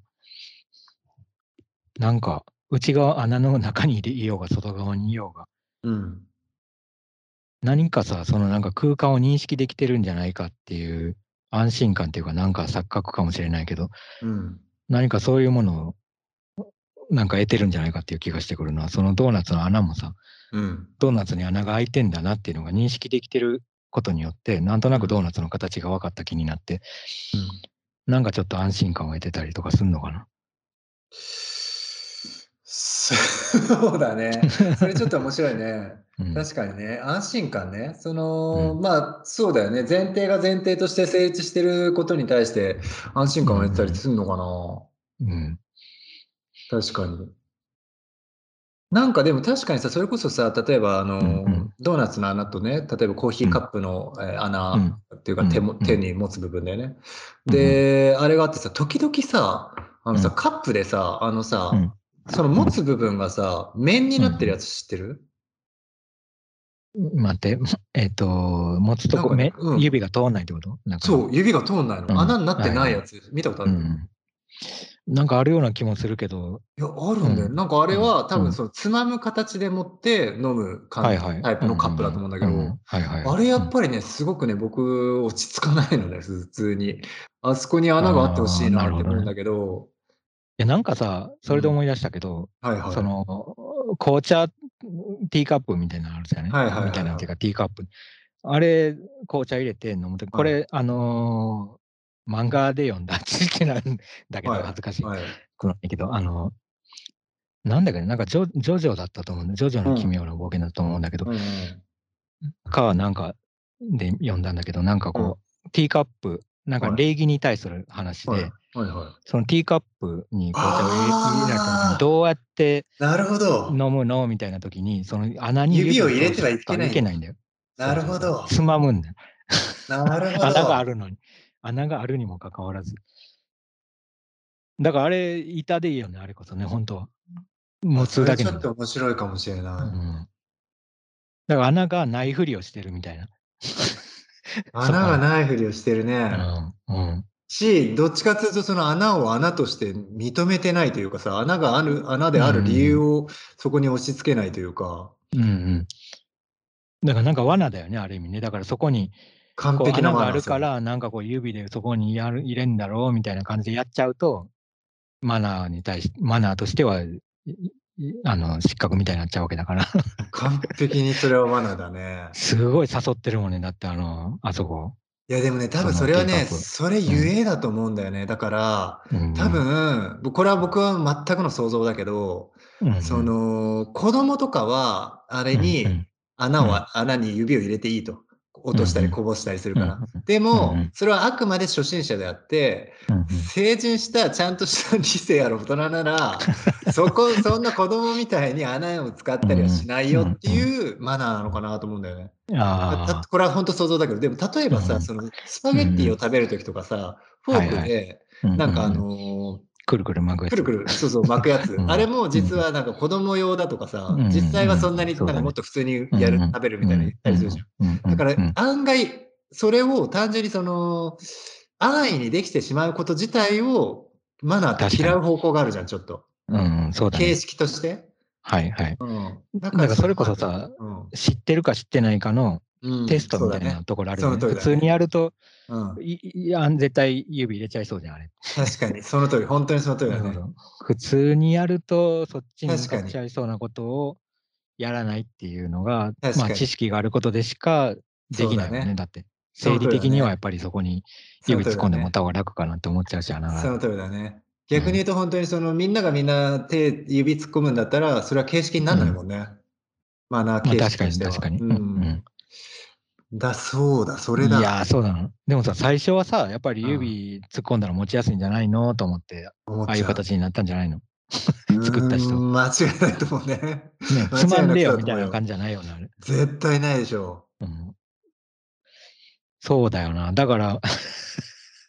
なんか内側、穴の中にいようが外側にいようが、うん。何かさ、そのなんか空間を認識できてるんじゃないかっていう安心感っていうか、なんか錯覚かもしれないけど、うん。何かそういうものをなんか得てるんじゃないかっていう気がしてくるのは、そのドーナツの穴もさ、うん。ドーナツに穴が開いてんだなっていうのが認識できてることによって、なんとなくドーナツの形が分かった気になって、なんかちょっと安心感を得てたりとかすんのかな？そうだね。それちょっと面白いね。うん、確かにね、安心感ね。その、まあ、そうだよね。前提が前提として成立してることに対して安心感を得てたりするのかな？うん。確かに。なんかでも確かにさ、それこそさ、例えばあの、うんうん。ドーナツの穴とね、例えばコーヒーカップの、えー穴っていうか手も、うん手に持つ部分だよね。うんで、あれがあってさ、時々さ、あのさ、うん。カップでさ、あのさ、うん。その持つ部分がさ、面になってるやつ知ってる、待って、えっ、と、持つとこ、ねうん。指が通んないってこと？そう、指が通んないの。うん。穴になってないやつ、見たことある、いうん。なんかあるような気もするけど、や、あるんだよ。うんなんかあれは、多うん分そのつまむ形で持って飲むはいはい。タイプのカップだと思うんだけど。あれやっぱりね、すごくね、僕、落ち着かないのね、普通に。あそこに穴があってほしいなって思うんだけど、いやなんかさ、それで思い出したけど、はいはい。その、紅茶、ティーカップみたいなのあるじゃない？はいはいはいはいみたいなっていうか、ティーカップ。あれ、紅茶入れて飲むとき、これ、あのー漫画で読んだ知識なんだけど、はい恥ずかしい。はい。けど、あの、なんだっけね、なんかジョジョジョだったと思うんで、ジョジョの奇妙な冒険だと思うんだけど、うんうんか、なんかで読んだんだけど、なんかこう、ティーカップ、なんかはい礼儀に対する話で、はいはいはそのティーカップに紅茶を入れあー入れられた時に、どうやってい。なるほど。飲むの？みたいな時に、その穴に指を入れ通てはいけないいけないんだよ。なるほど。つまむんだよ。なるほど。穴があるのに。穴があるにもかかわらず。だからあれ、板でいいよね、あれこそね、本当は。持つだけちょっと面白いかもしれうない。んだから穴がないふりをしてるみたいな。穴がないふりをしてるね。うんうんし、どっちかというとその穴を穴として認めてないというかさ、穴がある、穴である理由をそこに押し付けないというか、うんうん。だからなんか罠だよね、ある意味ね。だからそこに完璧な穴があるから、なんかこう指でそこにやる入れんだろうみたいな感じでやっちゃうと、マナーに対し、マナーとしては、あの、失格みたいになっちゃうわけだから。完璧にそれはマナーだね。すごい誘ってるもんね、だってあの、あそこ。いやでもね、多分それはね、それゆえだと思うんだよね。だから、うん多、分、これは僕は全くの想像だけど、うんうんそ、の、子供とかは、あれうんに、穴を、うん穴に指を入れていいと。落としたりこぼしたりするから。うんうん。でも、うんうん。それはあくまで初心者であって、うんうん。成人したちゃんとした理性ある大人なら、そこ、そんな子供みたいに穴を使ったりはしないよっていうマナーなのかなと思うんだよね。あたこれは本当想像だけど、でも例えばさ、うんそのスパゲッティを食べるときとかさ、フォークはいで、あ、なんかあのくるくる巻くやつくるくる、そうそう、巻くやつ。うんあれも実はなんか子供用だとかさ、うん実際はそんなになんかもっと普通にやる、うん食べるみたいな言ったりするじゃん。だからうん案外、それを単純にその、安易にできてしまうこと自体を、マナーって嫌う方向があるじゃん、ちょっと。うんうん、そうだ形ね。式として。はいはい。うん。だだからそれこそさ、うん知ってるか知ってないかのうんテストみたいなところあるよね。その通りだね普通にやると、うん。いいや絶対指入れちゃいそうじゃん、あれ。確かに、その通り、本当にその通りだね。普通にやると、そっちに向確かにかっちゃいそうなことをやらないっていうのが、まあ知識があることでしかできないよね。だねだって、生理的にはやっぱりそこに指突っ込んでもた方が楽かなって思っちゃうし、穴がその通りだね。逆に言うと、本当にそのみんながみんな手、指突っ込むんだったら、それは形式にならないもんね。マナーまあ形確かに。確かに。ううんんうんだ、そうだ、それだ。いやー、そうなの。でもさ、最初はさ、やっぱり指突っ込んだら持ちやすいんじゃないの？と思って、ああいう形になったんじゃないの？作った人間違いないと思うね。つまんでよみたいな感じじゃないよな、あれ。絶対ないでしょうん、そうだよな。だから、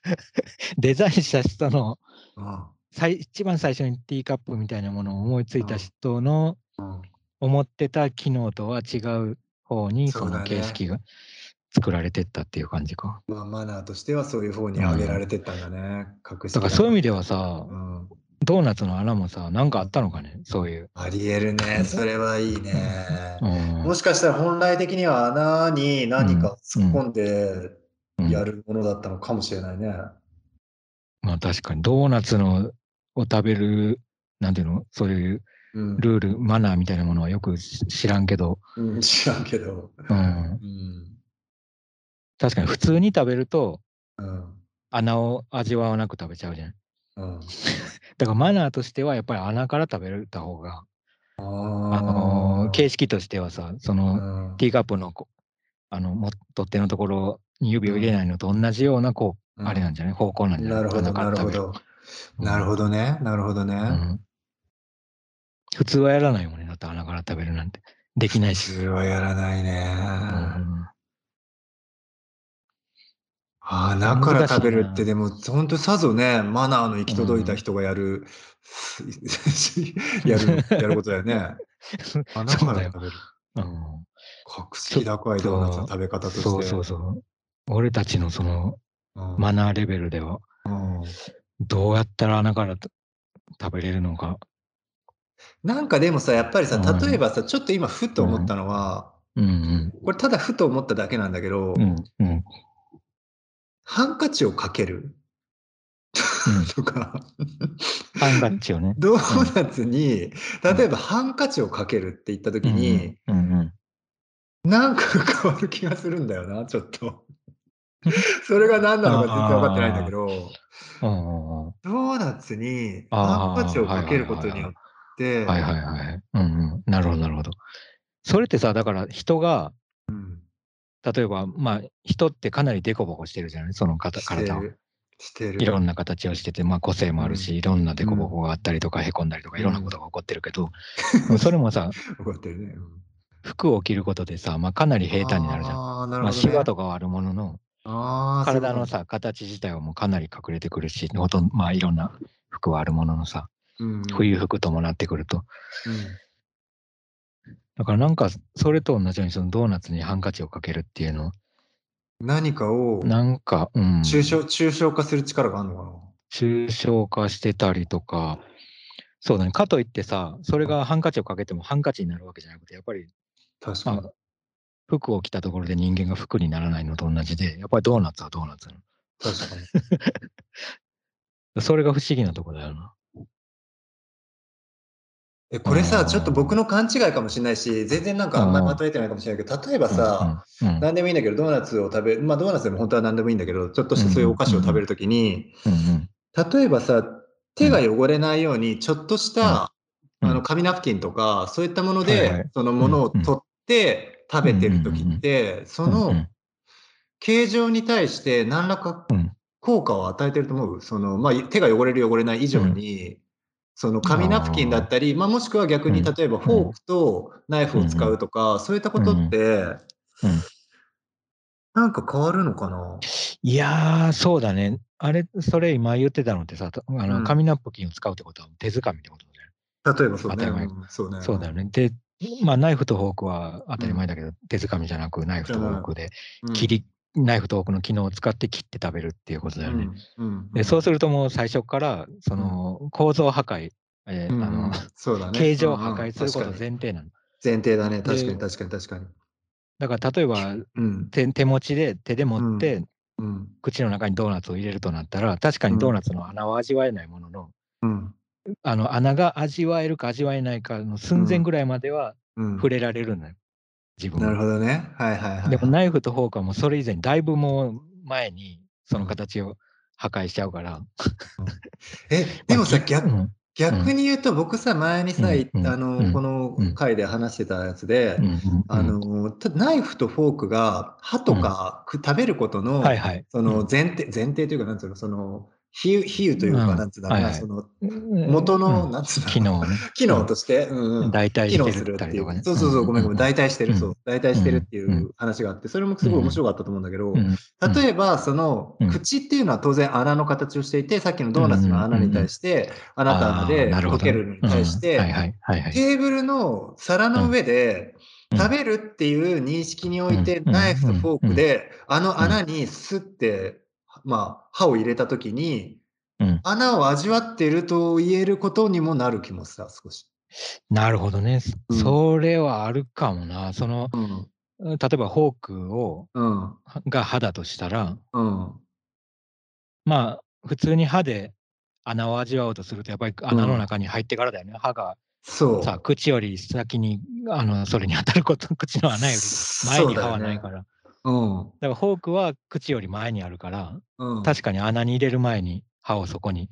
デザインした人のう。うん最一番最初にティーカップみたいなものを思いついた人のうん思ってた機能とは違う方にそうの形式が作られてったっていう感じか。まあ、マナーとしてはそういう方に上げられてったんだね。隠しだからそういう意味でではさ、うん、ドーナツの穴もさ、なんかあったのかね？そういう。ありえるね。それはいいね。うんもしかしたら本来的には穴に何か突っ込んでうんやるものだったのかもしれないね。まあ確かに、ドーナツのを食べる、なんていうの？そういううんルール、マナーみたいなものはよくし知らんけど、うん、知らんけど。うん、うん確かに普通に食べると、うん穴を味わわなく食べちゃうじゃん。うん。だからマナーとしてはやっぱり穴から食べた方が、ああのー形式としてはさ、そのうんティーカップのこあのも取っ手のところに指を入れないのと同じようなこう、あれなんじゃない？方向なんじゃない？なるほど、なるほ。ど。なるほどね、なるほどね。うん普通はやらないもんね、だって穴から食べるなんて。できないし。普通はやらないね。うんああ、中から食べるって、でも、本当さぞね、マナーの行き届いた人がやる、やる、やることだよね。穴 そうだよ。から食べる。うん格式高いドーナツの食べ方として。そうそうそう。俺たちのそのうんマナーレベルでは、うんどうやったら穴から食べれるのか。なんかでもさ、やっぱりさ、うん例えばさ、ちょっと今、ふと思ったのは、うんうん。これただふと思っただけなんだけど、うんうん。ハンカチをかける？うん とか、ハンカチをね。ドーナツに、例えばハンカチをかけるって言った時に、うんうんなんか変わる気がするんだよな、ちょっと。それが何なのか全然分かってないんだけど、ドーナツにハンカチをかけることによって、はいはいはい。うんうん。なるほどなるほど。それってさ、だから人が、うん例えば、まあ、人ってかなりデコボコしてるじゃないその方体を。る。してる。いろんな形をしてて、まあ、個性もあるし、いろんなデコボコがあったりとか、へこんだりとか、いろんなことが起こってるけど、それもさ、ね。うん服を着ることでさ、まあ、かなり平坦になるじゃん。まあ、あーなるほど、ね。シワとかはあるものの、体のさ、形自体はもうかなり隠れてくるし、ほとんど、まあ、いろんな服はあるもののさ、うんうん冬服伴ってくると。うんだからなんか、それと同じように、そのドーナツにハンカチをかけるっていうの、何かをなんか、うん、抽象抽象化する力があるのかな抽象化してたりとか、そうだね、かといってさ、それがハンカチをかけてもハンカチになるわけじゃなくて、やっぱり、確かにまあ。服を着たところで人間が服にならないのと同じで、やっぱりドーナツはドーナツな確かに。の。それが不思議なとこだよな。え、これさ、うん。ちょっと僕の勘違いかもしれないし、全然なんかあん。まりまとめてないかもしれないけど、例えばさ、うん、うん、何でもいいんだけど、ドーナツを食べる、まあドーナツでも本当は何でもいいんだけど、ちょっとしたそういうお菓子を食べるときに、うん、うん、例えばさ、手が汚れないように、ちょっとした、うん。あの紙ナプキンとか、そういったものはいはい。で、そのものを取って食べてるときって、そうんの形状に対して何らかうん。効果を与えてると思う。その、まあ、手が汚れる汚れない以上に、その紙ナプキンだったり、まあ、もしくは逆にうん例えばフォークとナイフを使うとか、そういったことって、うんなんか変わるのかな、いやー、そうだね。あれ、それ今言ってたのってさ、あのうん紙ナプキンを使うってことは手づかみってことだよね。例えばそうね。当たり前うんそうね。そうだよね。で、まあ、ナイフとフォークは当たり前だけど、手づかみじゃなく、ナイフとフォークで、うん。切り、ナイフとフォークの機能を使って切って食べるっていうことだよね。うんうんで、そうするともう最初から、その構造破壊、えーうんあの、ね。形状を破壊すること前提なの。前提だね。確かでに確かに確かに。だから例えばうん。手手持ちで手で持って、うん。口の中にドーナツを入れるとなったら確かにドーナツの穴は味わえないものの、うん。あの穴が味わえるか味わえないかの寸前ぐらいまではうん。触れられるのよ、自分はなるほどね。はいはいはい。でもナイフとフォークはもうそれ以前だいぶもう前にその形を破壊しちゃうから。え、でもさ、まあ逆うん。逆に言うと、僕さ、前にさ、うんいあうの、ん。このうん。回で話してたやつであの、たナイフとフォークが歯とかく食べることの、はいはい。その前提、前提というか、なんつうの、その、比喩、比喩というか、うん。なんつうんだろうな、はいはい。その、うん。元の、うん。なんつうんだろう機能。機能として、うんうん。代替してるするったていう。そうそうそう、ごめんごめん、代替してる、う。ん。そう、代替してるっていう話があって、それもすごい面白かったと思うんだけどう、ん。例えば、そのうん、口っていうのは当然穴の形をしていて、さっきのドーナツの穴に対して、あなた穴で溶けるのに対しうん。はいて、はい。はいはい。テーブルの皿の上で、うん。食べるっていう認識において、うん。ナイフとフォークで、あの穴にスッて、まあ、歯を入れたときに、うん穴を味わっていると言えることにもなる気もした、少し。なるほどね。そうんそれはあるかもな。その、うん。例えばフォークを、うん。が歯だとしたら、うん。まあ、普通に歯で穴を味わおうとすると、やっぱり穴の中に入ってからだよね。歯がそう。さ、口より先に、あの、それに当たること、口の穴より前に歯はないから。うん。だからフォークは口より前にあるから、うん。確かに穴に入れる前に歯をそこに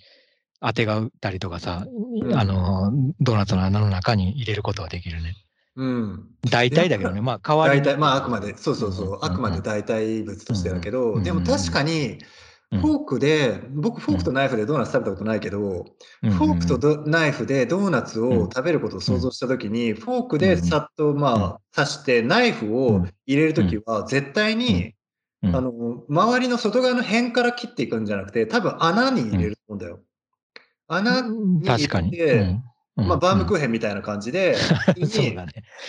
当てが打ったりとかさ、うんあの、ドーナツの穴の中に入れることはできるね。うん。大体だけどね、まあ代わりに大体、まああくまで、そうそうそう、あくまで代替物としてだけど、うんでも確かに、うんフォークで、僕フォークとナイフでドーナツ食べたことないけど、うん。フォークとドナイフでドーナツうん。を食べることを想像したときに、フォークでうん。さっとまあ刺して、ナイフを入れるときは絶対に、うん。あの、周りの外側の辺から切っていくんじゃなくて、多分穴に入れると思うんだよ。穴に入確かに。れて、まあバームクーーヘンみたいな感じで。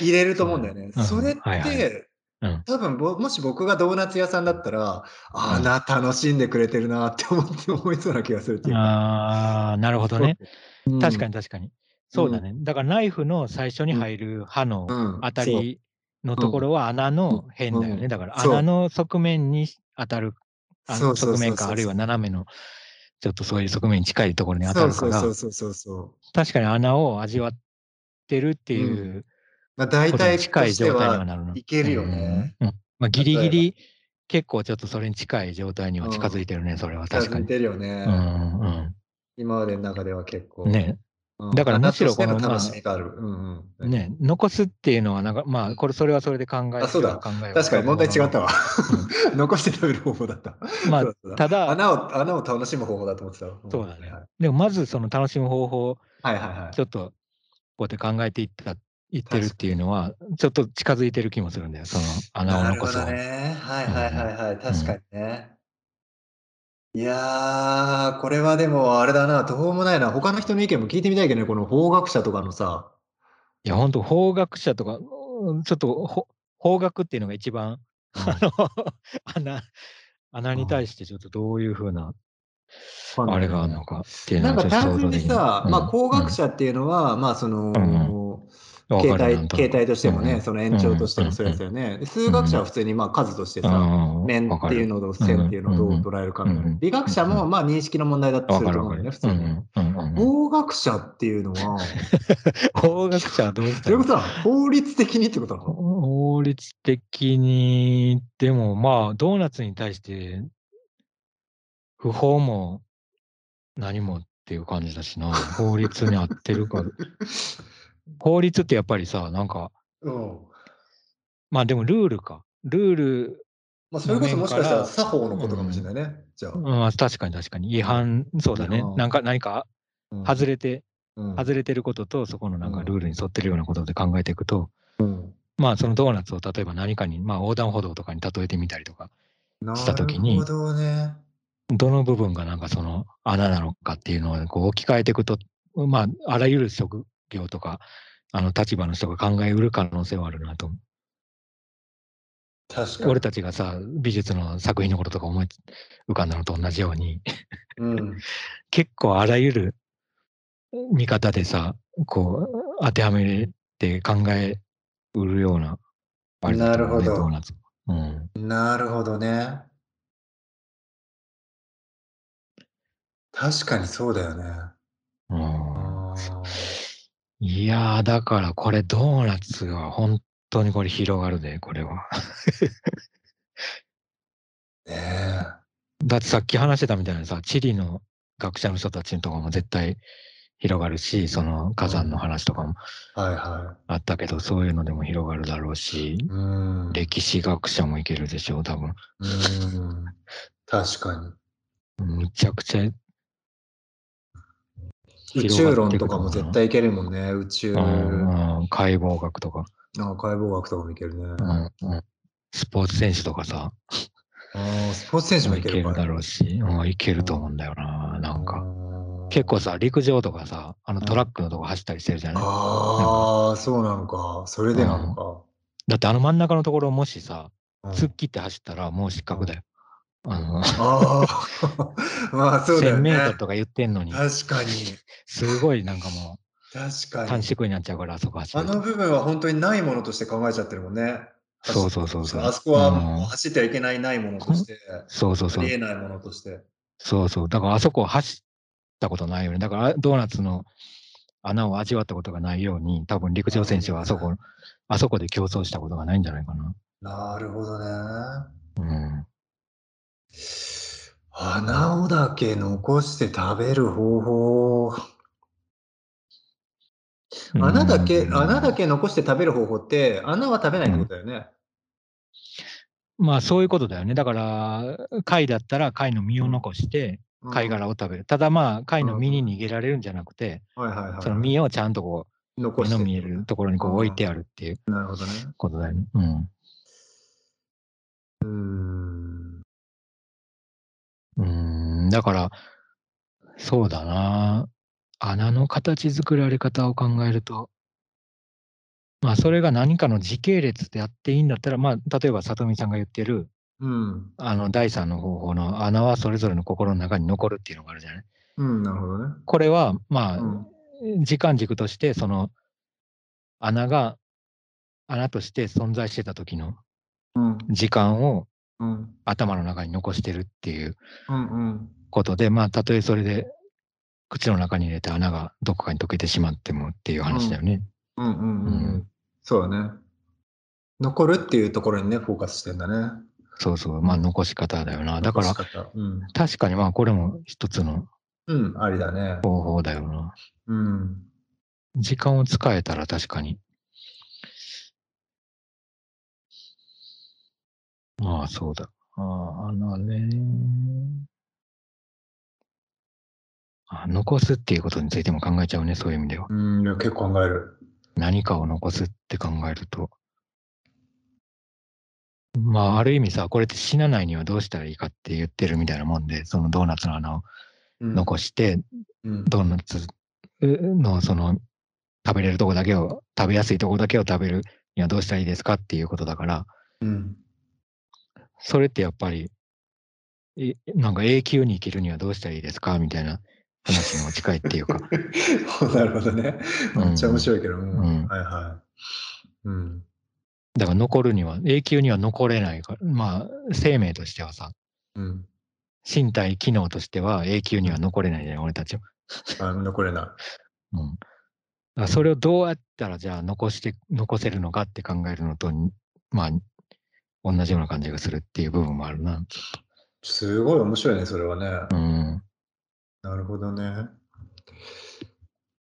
入れると思うんだよね。うん。それって、うん。多分ぼもし僕がドーナツ屋さんだったら、あな楽しんでくれてるなって思って思いそうな気がするっていうか。ああ、なるほどね。う。ん。確かに確かに。そうだね。だからナイフの最初に入る刃のうん。当たりのところは穴の辺だよね。うん。だから穴の側面に当たる、あの側面かあるいは斜めの、ちょっとそういう側面に近いところに当たるから。そうそ、うそうそうそう。確かに穴を味わってるっていうまあ、大体近い状態にははなるの。いけるよね。うん。うんまあ、ギリギリ、結構ちょっとそれに近い状態には近づいてるね、それは確かに。近づいてるよね。うん今までの中では結構。うん。ねうんだからむしろこの楽しみがある。うんうん。ね、残すっていうのはなんか、まあ、これ、それはそれで考えあそうだ考えは確かに問題違ったわ。う残して食べる方法だった。まあただ、穴を穴を楽しむ方法だと思ってたわ。そうだねはいでもまずその楽しむ方法をはいはいはい。ちょっとこうやって考えていった、いってるっていうのは、ちょっと近づいてる気もするんだよ、その穴をなるほどね。は。いはいはいはい。確かにね。いやー、これはでもあれだな、途方もないな。他の人の意見も聞いてみたいけどね、この法学者とかのさ。いや、本当法学者とか、うんちょっとほ法学っていうのが一番、あの、穴、穴に対してちょっとどういうふうな、あれがあるのかっていうのなんか単純にさ、まあ工学者っていうのは、まあその、形態、形態としてもね、その延長としてもそうですよね。で数学者は普通にまあ数としてさ、面っていうのと線っていうのをどう捉えるかみたいな。美学者もまあ認識の問題だってすると思うんだよね、普通に。法学者っていうのは、法学者はどうしたどういうことなの法律的にってことなの？法律的に、でもまあ、ドーナツに対して、不法も何もっていう感じだしな、法律に合ってるか。法律ってやっぱりさ、なんか、うん。まあでもルールか。ルール、まあそれこそもしかしたら作法のことかもしれないね。じゃあ。うん、確かに確かに違反、そうだね。なんか何かうん外れて、うん外れてることと、そこのなんかルールに沿ってるようなことで考えていくと、うんまあそのドーナツを例えば何かに、まあ横断歩道とかに例えてみたりとか、した時になるほどね。どの部分がなんかその穴なのかっていうのをこう置き換えていくと、まあ、あらゆる職業とか、あの立場の人が考えうる可能性はあるなと思う。確かに。俺たちがさ、美術の作品のこととか思い浮かんだのと同じように、うん。結構あらゆる見方でさ、こう、当てはめて考えうるような、あれだと思うねなるほどドーナツ。うん。なるほどね。確かにそうだよね。うんいやー、だからこれドーナツは本当にこれ広がるで、これは。ねだってさっき話してたみたいなさ、地理の学者の人たちとかも絶対広がるし、その火山の話とかもあったけど、そういうのでも広がるだろうしい。、うん。歴史学者もいけるでしょう、多分。うん。確かに。むちゃくちゃ、宇宙論とかも絶対いけるもんね。宇宙、うんうん解剖学とか、あ解剖学とかもいけるね。うんうんスポーツ選手とかさ、あースポーツ選手もいけるいけるからだろうし、うんいけると思うんだよな、なんか。か結構さ、陸上とかさ、あのトラックのとこ走ったりしてるじゃない？ああ、そうなのか。それでなのか。だってあの真ん中のところもしさ、うん突っ切って走ったらもう失格だよ。あの、あ あ、まあそうだ1000よね。メートルとか言ってんのに、確かに。すごいなんかも確うかに。短縮になっちゃうから、あそこ走。あの部分は本当にないものとして考えちゃってるもんね。そうそうそうそうあそこはうん走ってはいけないないものとして、そうそうそうあり。えないものとして。そうそう。だからあそこ走ったことないよね。だからドーナツの穴を味わったことがないように、多分陸上選手はあそこ、あそこで競争したことがないんじゃないかな。なるほどね。うん。穴をだけ残して食べる方法。穴だけ、うん穴だけ残して食べる方法って、穴は食べないってことだよね。まあそういうことだよね。だから、貝だったら貝の実を残して貝殻を食べる。ただまあ貝の実に逃げられるんじゃなくて。その実をちゃんとこう残して目の見えるところにこう置いてあるっていうなるほどね。ことだよね。うん。うーん。だから、そうだな。穴の形作られ方を考えると、まあ、それが何かの時系列でやっていいんだったら、まあ、例えば、里見さんが言ってる、うん。あの、第三の方法の穴はそれぞれの心の中に残るっていうのがあるじゃない。うん、なるほどね。これは、まあ、うん。時間軸として、その、穴が、穴として存在してた時のうん。時間をうん。頭の中に残してるっていううん。うん。ことで、まあ、たとえそれで口の中に入れて穴がどこかに溶けてしまってもっていう話だよね。うん。うん。うん。うんそうだね。残るっていうところにね、フォーカスしてんだね。そうそう、まあ、残し方だよな。だからうん。確かにまあ、これも一つのうん、ありだね。方法だよな。うん。時間を使えたら確かに。ああ、そうだ。ああ、穴ね。あ残すっていうことについても考えちゃうね、そういう意味では。うん、いや結構考える。何かを残すって考えると。まあ、ある意味さ、これって死なないにはどうしたらいいかって言ってるみたいなもんで、そのドーナツの穴をうん残して、うん。ドーナツのその食べれるとこだけを、食べやすいとこだけを食べるにはどうしたらいいですかっていうことだから、うん。それってやっぱり、えなんか永久に生きるにはどうしたらいいですかみたいな話にも近いっていうか、なるほどね。うんめっちゃ面白いけど。うんうんはいはい。うん。だから残るには、永久には残れないから、まあ、生命としてはさ、うん。身体機能としては永久には残れないじゃない、俺たちは。あ残れな うん。だそれをどうやったらじゃあ残して、残せるのかって考えるのと、まあ、同じような感じがするっていう部分もあるな。い。すごい面白いね、それはね。うん。なるほどね。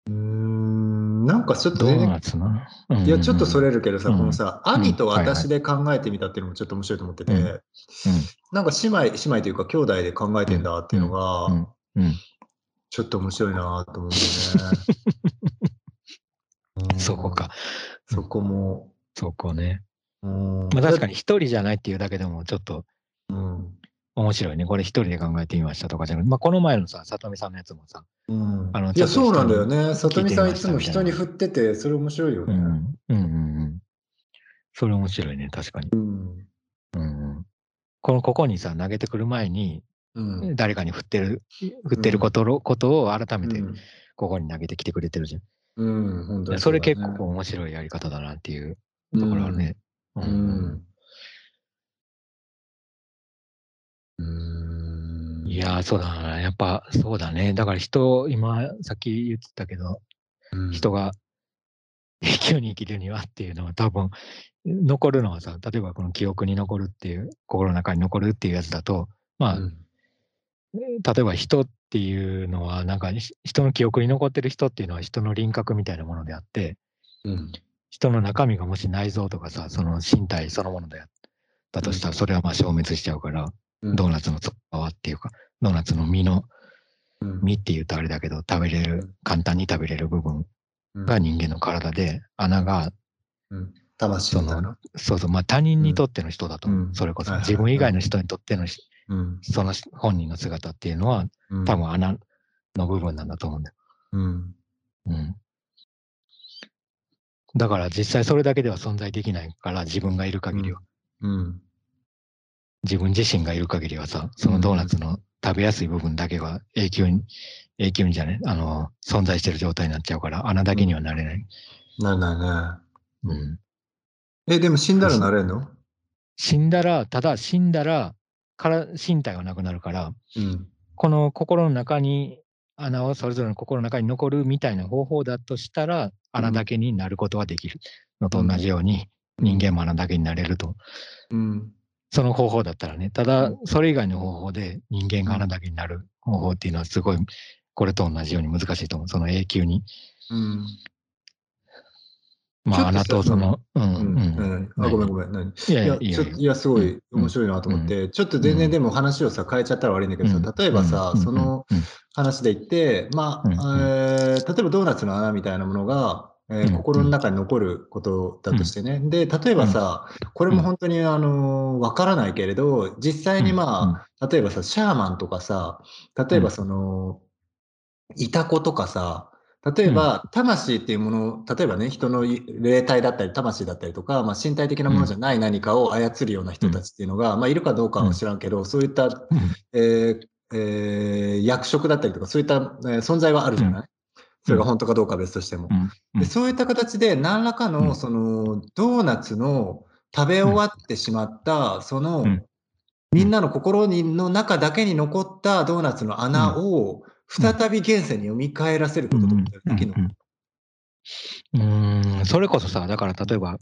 うーん、なんかちょっと全然ドーナツな。いや、ちょっとそれ。れるけどさ、うんこのさ、うん兄と私で考えてみたっていうのもちょっと面白いと思ってて、うんなんか姉妹、姉妹というか兄弟で考えてんだっていうのが、うん。うん。ちょっと面白いなと思うんだよね。うんそこか。。そこも。そこね。うんまあ確かに一人じゃないっていうだけでもちょっとうん。面白いね。これ一人で考えてみましたとかじゃなくて、まあこの前のさ、里見さんのやつもさ、うんあのいや、そうなんだよね。里見さんいつも人に振ってて、それ面白いよね。うん。うんうんうん。それ面白いね、確かに。うん。うんうん。この、ここにさ、投げてくる前に、うん。誰かに振ってる、振ってることの、ことを改めてうんここに投げてきてくれてるじゃん。うん、本当にそれうだね結構面白いやり方だなっていうところはね。ううん。うん。いやー、そうだな。やっぱそうだね。だから人、今、さっき言ってたけど、うん人が永久に生きるにはっていうのは多分、残るのはさ、例えばこの記憶に残るっていう、心の中に残るっていうやつだと、まあ、うん例えば人っていうのは、なんかひ人の記憶に残ってる人っていうのは人の輪郭みたいなものであって、うん。人の中身がもし内臓とかさ、その身体そのものであったとしたら、それはまあ消滅しちゃうから、うんドーナツの外側っていうか、ドーナツの実の、うん実って言うとあれだけど、食べれるうん、簡単に食べれる部分うんが人間の体で、穴が、うん魂みたいな。そうそう、まあ他人にとっての人だとそれこそ自分以外の人にとっての。その本人の姿っていうのは、うん多分穴の部分なんだと思うんだよ。うん。うん。だから実際それだけでは存在できないから、自分がいる限りは、うん。自分自身がいる限りはさ、そのドーナツの食べやすい部分だけが永久に、永久にじゃね、あの、存在してる状態になっちゃうから、穴だけにはなれない。なるなうん。え、でも死んだらなれんの？死んだら、ただ死んだら、から身体はなくなるから、うん。この心の中に穴をそれぞれの心の中に残るみたいな方法だとしたら、穴だけになることはできるのと同じように、人間も穴だけになれると。うん。その方法だったらね。ただうん、それ以外の方法で人間が穴だけになる方法っていうのはすごい、これと同じように難しいと思う。その永久に。うん。まあ、穴とその、うん、ううん。ん。あ、ごめんごめん。何？いやいや、すごい面白いなと思って、ちょっと全然でも話をさ、変えちゃったら悪いんだけどさ、例えばさ、その、話で言って、まあ、うん。えー例えばドーナツの穴みたいなものが、えーうん。心の中に残ることだとしてね。で、例えばさ、これも本当にあの、わからないけれど、実際にまあ、例えばさ、シャーマンとかさ、例えばその、イタコとかさ、例えば、魂っていうもの、例えばね、人の霊体だったり、魂だったりとか、まあ、身体的なものじゃない何かを操るような人たちっていうのが、まあ、いるかどうかは知らんけど、そういったえーえー役職だったりとか、そういった、えー存在はあるじゃない、それが本当かどうかは別としても。でそういった形で、何らかの、うん。その、ドーナツの食べ終わってしまった、その、うん。みんなの心にの中だけに残ったドーナツの穴を、再び現世に蘇らせることとかできるの、うん、それこそさ、だから例えば、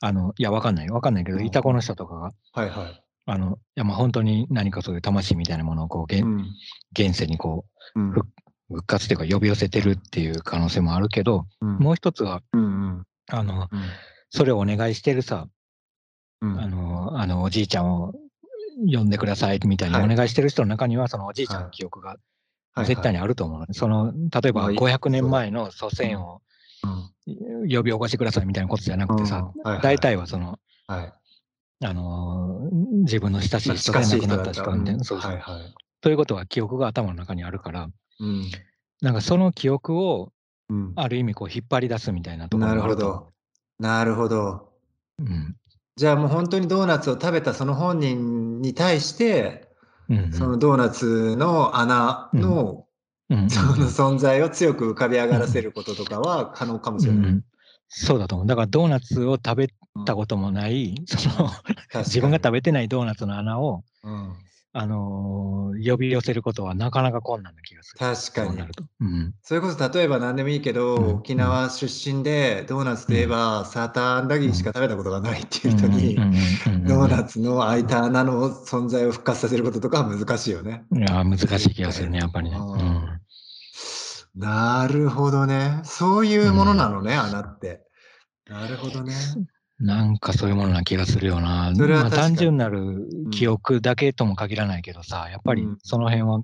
あの、いや、わかんない。わかんないけど、うん。イタコの人とかが、はいはい。あの、いや、まあ本当に何かそういう魂みたいなものをこう、現世にこう、復活というか呼び寄せてるっていう可能性もあるけど、うん。もう一つは、うんうん。あの、うん。それをお願いしてるさ、うん。あの、あの、おじいちゃんを呼んでくださいみたいにはい。お願いしてる人の中には、そのおじいちゃんはい。の記憶がはい絶対にあると思うのね。その、例えばまあい500年前の祖先をうん。呼び起こしてくださいみたいなことじゃなくてさ、大体はその、はい。あのー自分の親しい人で亡くなった人みたいな、そう。ということは記憶が頭の中にあるから、うんなんかその記憶をうんある意味こう引っ張り出すみたいなところなるほど。なるほど。う。うんじゃあもう本当にドーナツを食べたその本人に対して、うんうんそのドーナツの穴の、その存在を強く浮かび上がらせることとかは 可能かもしれない。うんうんそうだと思う。だからドーナツを食べたこともない、その自分が食べてないドーナツの穴を、うんあのー呼び寄せることはなかなか困難な気がする。確かにそうな。ると。うん。それこそ例えば何でもいいけど、うん沖縄出身でドーナツといえばサーターアンダギーしか食べたことがないっていう人に、うんうんうんうんドーナツの開いた穴の存在を復活させることとかは難しいよね。いやー、難しい気がするね、やっぱりね。うんうんなるほどね。そういうものなのね、穴って。なるほどね。なんかそういうものな気がするよな。まあそれは単純なる記憶だけとも限らないけどさ、やっぱりうんその辺は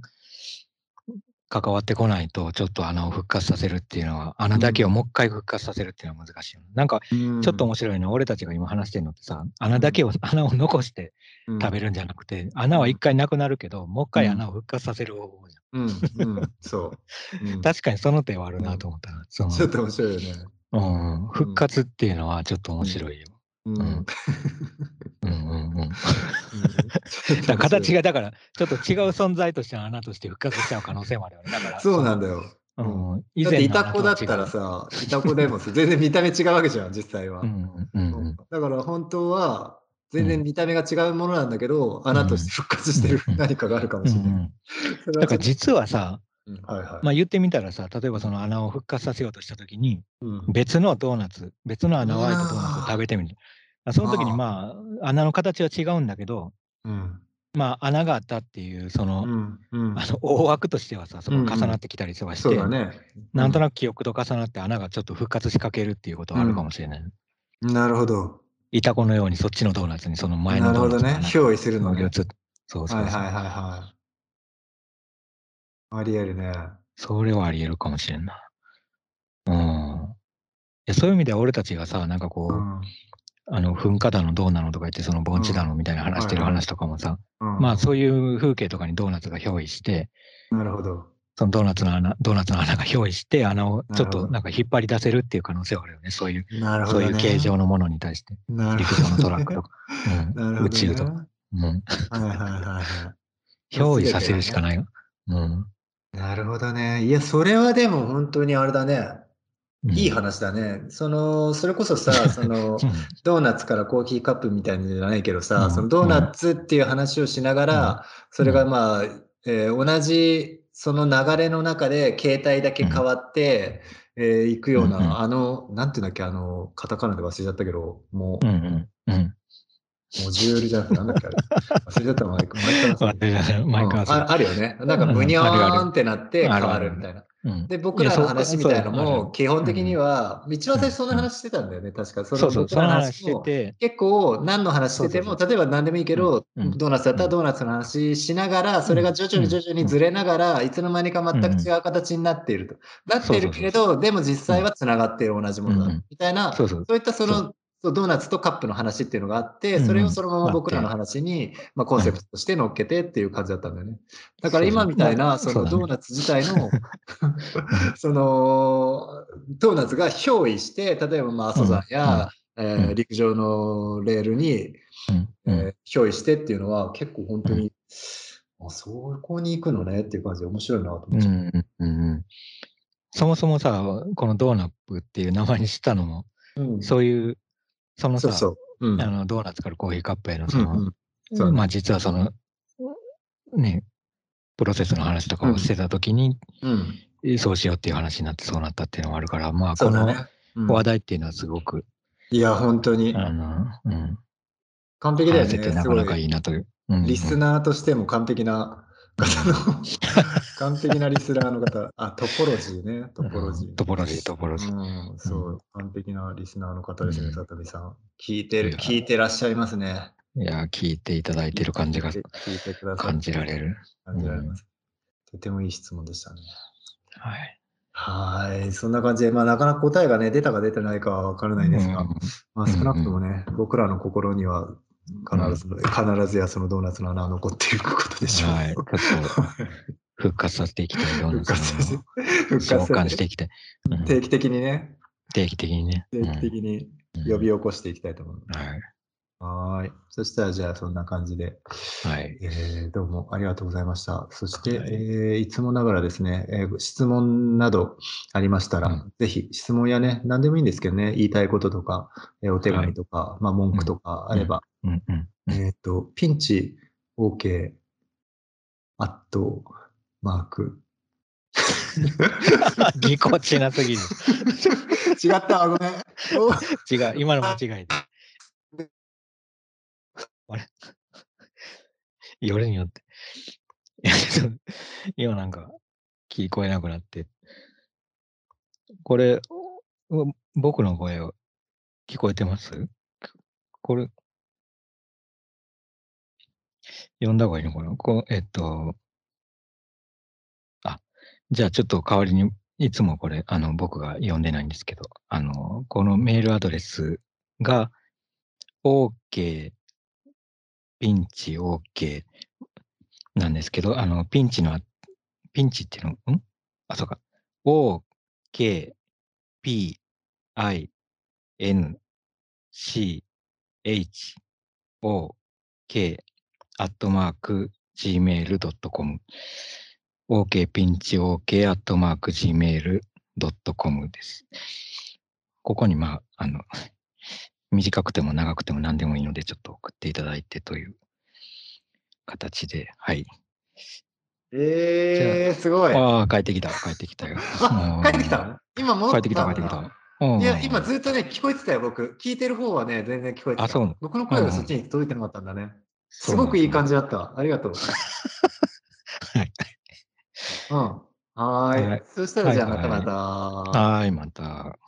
関わってこないと、ちょっと穴を復活させるっていうのは、穴だけをもう一回復活させるっていうのは難しい。なんかちょっと面白いのは、俺たちが今話してるのってさ、穴だけを、穴を残して食べる。るんじゃなくて、穴は一回なくなるけど、もう一回穴を復活させる方法じゃん。うん、うん、そう。うん 確かにその手はあるなと思ったな。ちょっと面白いよね。うん、復活っていうのはちょっと面白いよ。うん。うん。うん。うんうん。形がだからちょっと違う存在としての穴として復活しちゃう可能性もあるよね。だからそうなんだよ。う。うん。ん、以だって、イ前の穴とは違うタコだったらさ、イタコでもさ全然見た目違うわけじゃん、実際は。うん。うんうん。だから本当は、全然見た目が違うものなんだけど、穴として復活してるうん。何かがあるかもうんうしれない。んだから実はさ、うんはいはい。まあ、言ってみたらさ、例えばその穴を復活させようとしたときに、うん別のドーナツ、別の穴を開いたドーナツを食べてみる。その時にまあ、穴の形は違うんだけど、うんまあ、穴があったっていう、その、うんうんあの大枠としてはさ、そこ重なってきたりとかして、そうだね。なんとななく記憶と重なって穴がちょっと復活しかけるっていうことはあるかもしれない。く。なるほど。イタコのようにそっちのドーナツにその前のなるほどね。ドーナツが穴憑依するのね。そうそうそう、はいはいはいはい。ありえるね。それはあり得るかもしれんな。うん。いやそういう意味では俺たちがさ、なんかこう、うんあの噴火だのどうなのとか言って、その盆地だのみたいな話してる話とかもさ、うんまあそういう風景とかにドーナツが憑依して、なるほど。そのドーナツの穴、ドーナツの穴が憑依して、穴をちょっとなんか引っ張り出せるっていう可能性はあるよね。そういう、ね。そういう形状のものに対して。なる陸ほど、上のトラックとか。宇宙とか。うん。はいはいはいはい。憑依させるしかないよ。うん。なるほどね。いや、それはでも本当にあれだね。うんいい話だね。その、それこそさ、その、うんドーナツからコーヒーカップみたいなのじゃないけどうさ、んそのドーナツっていう話をしながら、それがまあ、えー同じその流れの中で形態だけ変わって、えー行くような、あの、なんていうんだっけ、あの、カタカナで忘れちゃったけど、もう、うんうんうん。モジュールじゃなくて、なんだっけ、あれ。忘れちゃった、マイク、マイクうん。ああるよね。なんか、むにゃーんってなって変わるみたいな。うん。で、僕らの話みたいのも、基本的には、は、一番最初そんな話してたんだよね、確か。そそうそう、僕らのその話もて、結構何の話してても、例えば何でもいいけど、ドーナツだったらドーナツの話しながら、それが徐々に徐々にずれながら、いつの間にか全く違う形になっていると。なっているけれど、でも実際はつながっている同じものだ。みたいな、そうそう。そういったそその、そうドーナツとカップの話っていうのがあって、それをそのまま僕らの話に、まあ、コンセプトとして乗っけてっていう感じだったんだよね。だから今みたいな、そのドーナツ自体の、その、ドーナツが憑依して、例えばまあ阿蘇山や、え陸上のレールに、えー憑依してっていうのは結構本当に、あそこに行くのねっていう感じで面白いなと思っちゃう。そもそもさ、このドーナップっていう名前にしたのも、うん。そういう、そのさ、そうそう。うん。あのドーナツからコーヒーカップへのその、うんうん。まあ実はその、ね、プロセスの話とかをしてたときに、うん。そうしようっていう話になってそうなったっていうのもあるから、まあこの話題っていうのはすごく、いや、本当に。あの、うん、完璧だよね。なすごかなかいいなという。うん。リスナーとしても完璧な方の、完璧なリスナーの方、あ、トポロジーね、トポロジー。うんトポロジートポロジーうん、そう、完璧なリスナーの方ですね、うんさとみさん。聞いてる、聞いてらっしゃいますね。いや、聞いていただいてる感じが聞いてください。感じられる。感じられます。とてもいい質問でしたね。はい。はい、そんな感じで、まあ、なかなか答えがね、出たか出てないかはわからないんですが、うんまあ、少なくともね、僕らの心には必ず、必ずやそのドーナツの穴は残っていることでしょう。はい。復活させていきたい。ドーナツ復活させの復召活させ喚していきたい。うん定期的にね、定期的にね。定期的にうん呼び起こしていきたいと思います。はい。はーい。そしたら、じゃあ、そんな感じで、はい。えーどうもありがとうございました。そして、はいいえーいつもながらですね、えー質問などありましたら、うんぜひ質問やね、何でもいいんですけどね、言いたいこととか、えーお手紙とか、まあ、文句とかあれば、うんうん。えっ、と、ピンチ OK アットマーク。ぎこちなすぎる。違った、ごめん。お 違う、今の間違いで。あれ？夜によって。今なんか聞こえなくなって。これ、お僕の声を聞こえてます？これ、読んだ方がいいのかな？こうえっと、あ、じゃあちょっと代わりに、いつもこれ、あの、僕が読んでないんですけど、あの、このメールアドレスが、OK、ピンチ OK なんですけど、あの、ピンチの、ピンチっていうの、ん？あ、そうか。OK、P、I、N、C、H、O、K、アットマーク、gmail.com。OK ピンチ OK アットマーク gmail.com です。ここにまあ、あの、短くても長くても何でもいいので、ちょっと送っていただいてという形で、はい。えー、すごい。あ、ああ、帰ってきた、帰ってきたよ。帰ってきた？今戻って帰ってきた、帰ってきた。うんいや、今ずっとね、聞こえてたよ、僕。聞いてる方はね、全然聞こえてた。あそう僕の声がそっちに届いてなかったんだね。すごくいい感じだった。ありがとう。はい。うん。はーい。はいそしたら、じゃあまたまはいた。はい、また。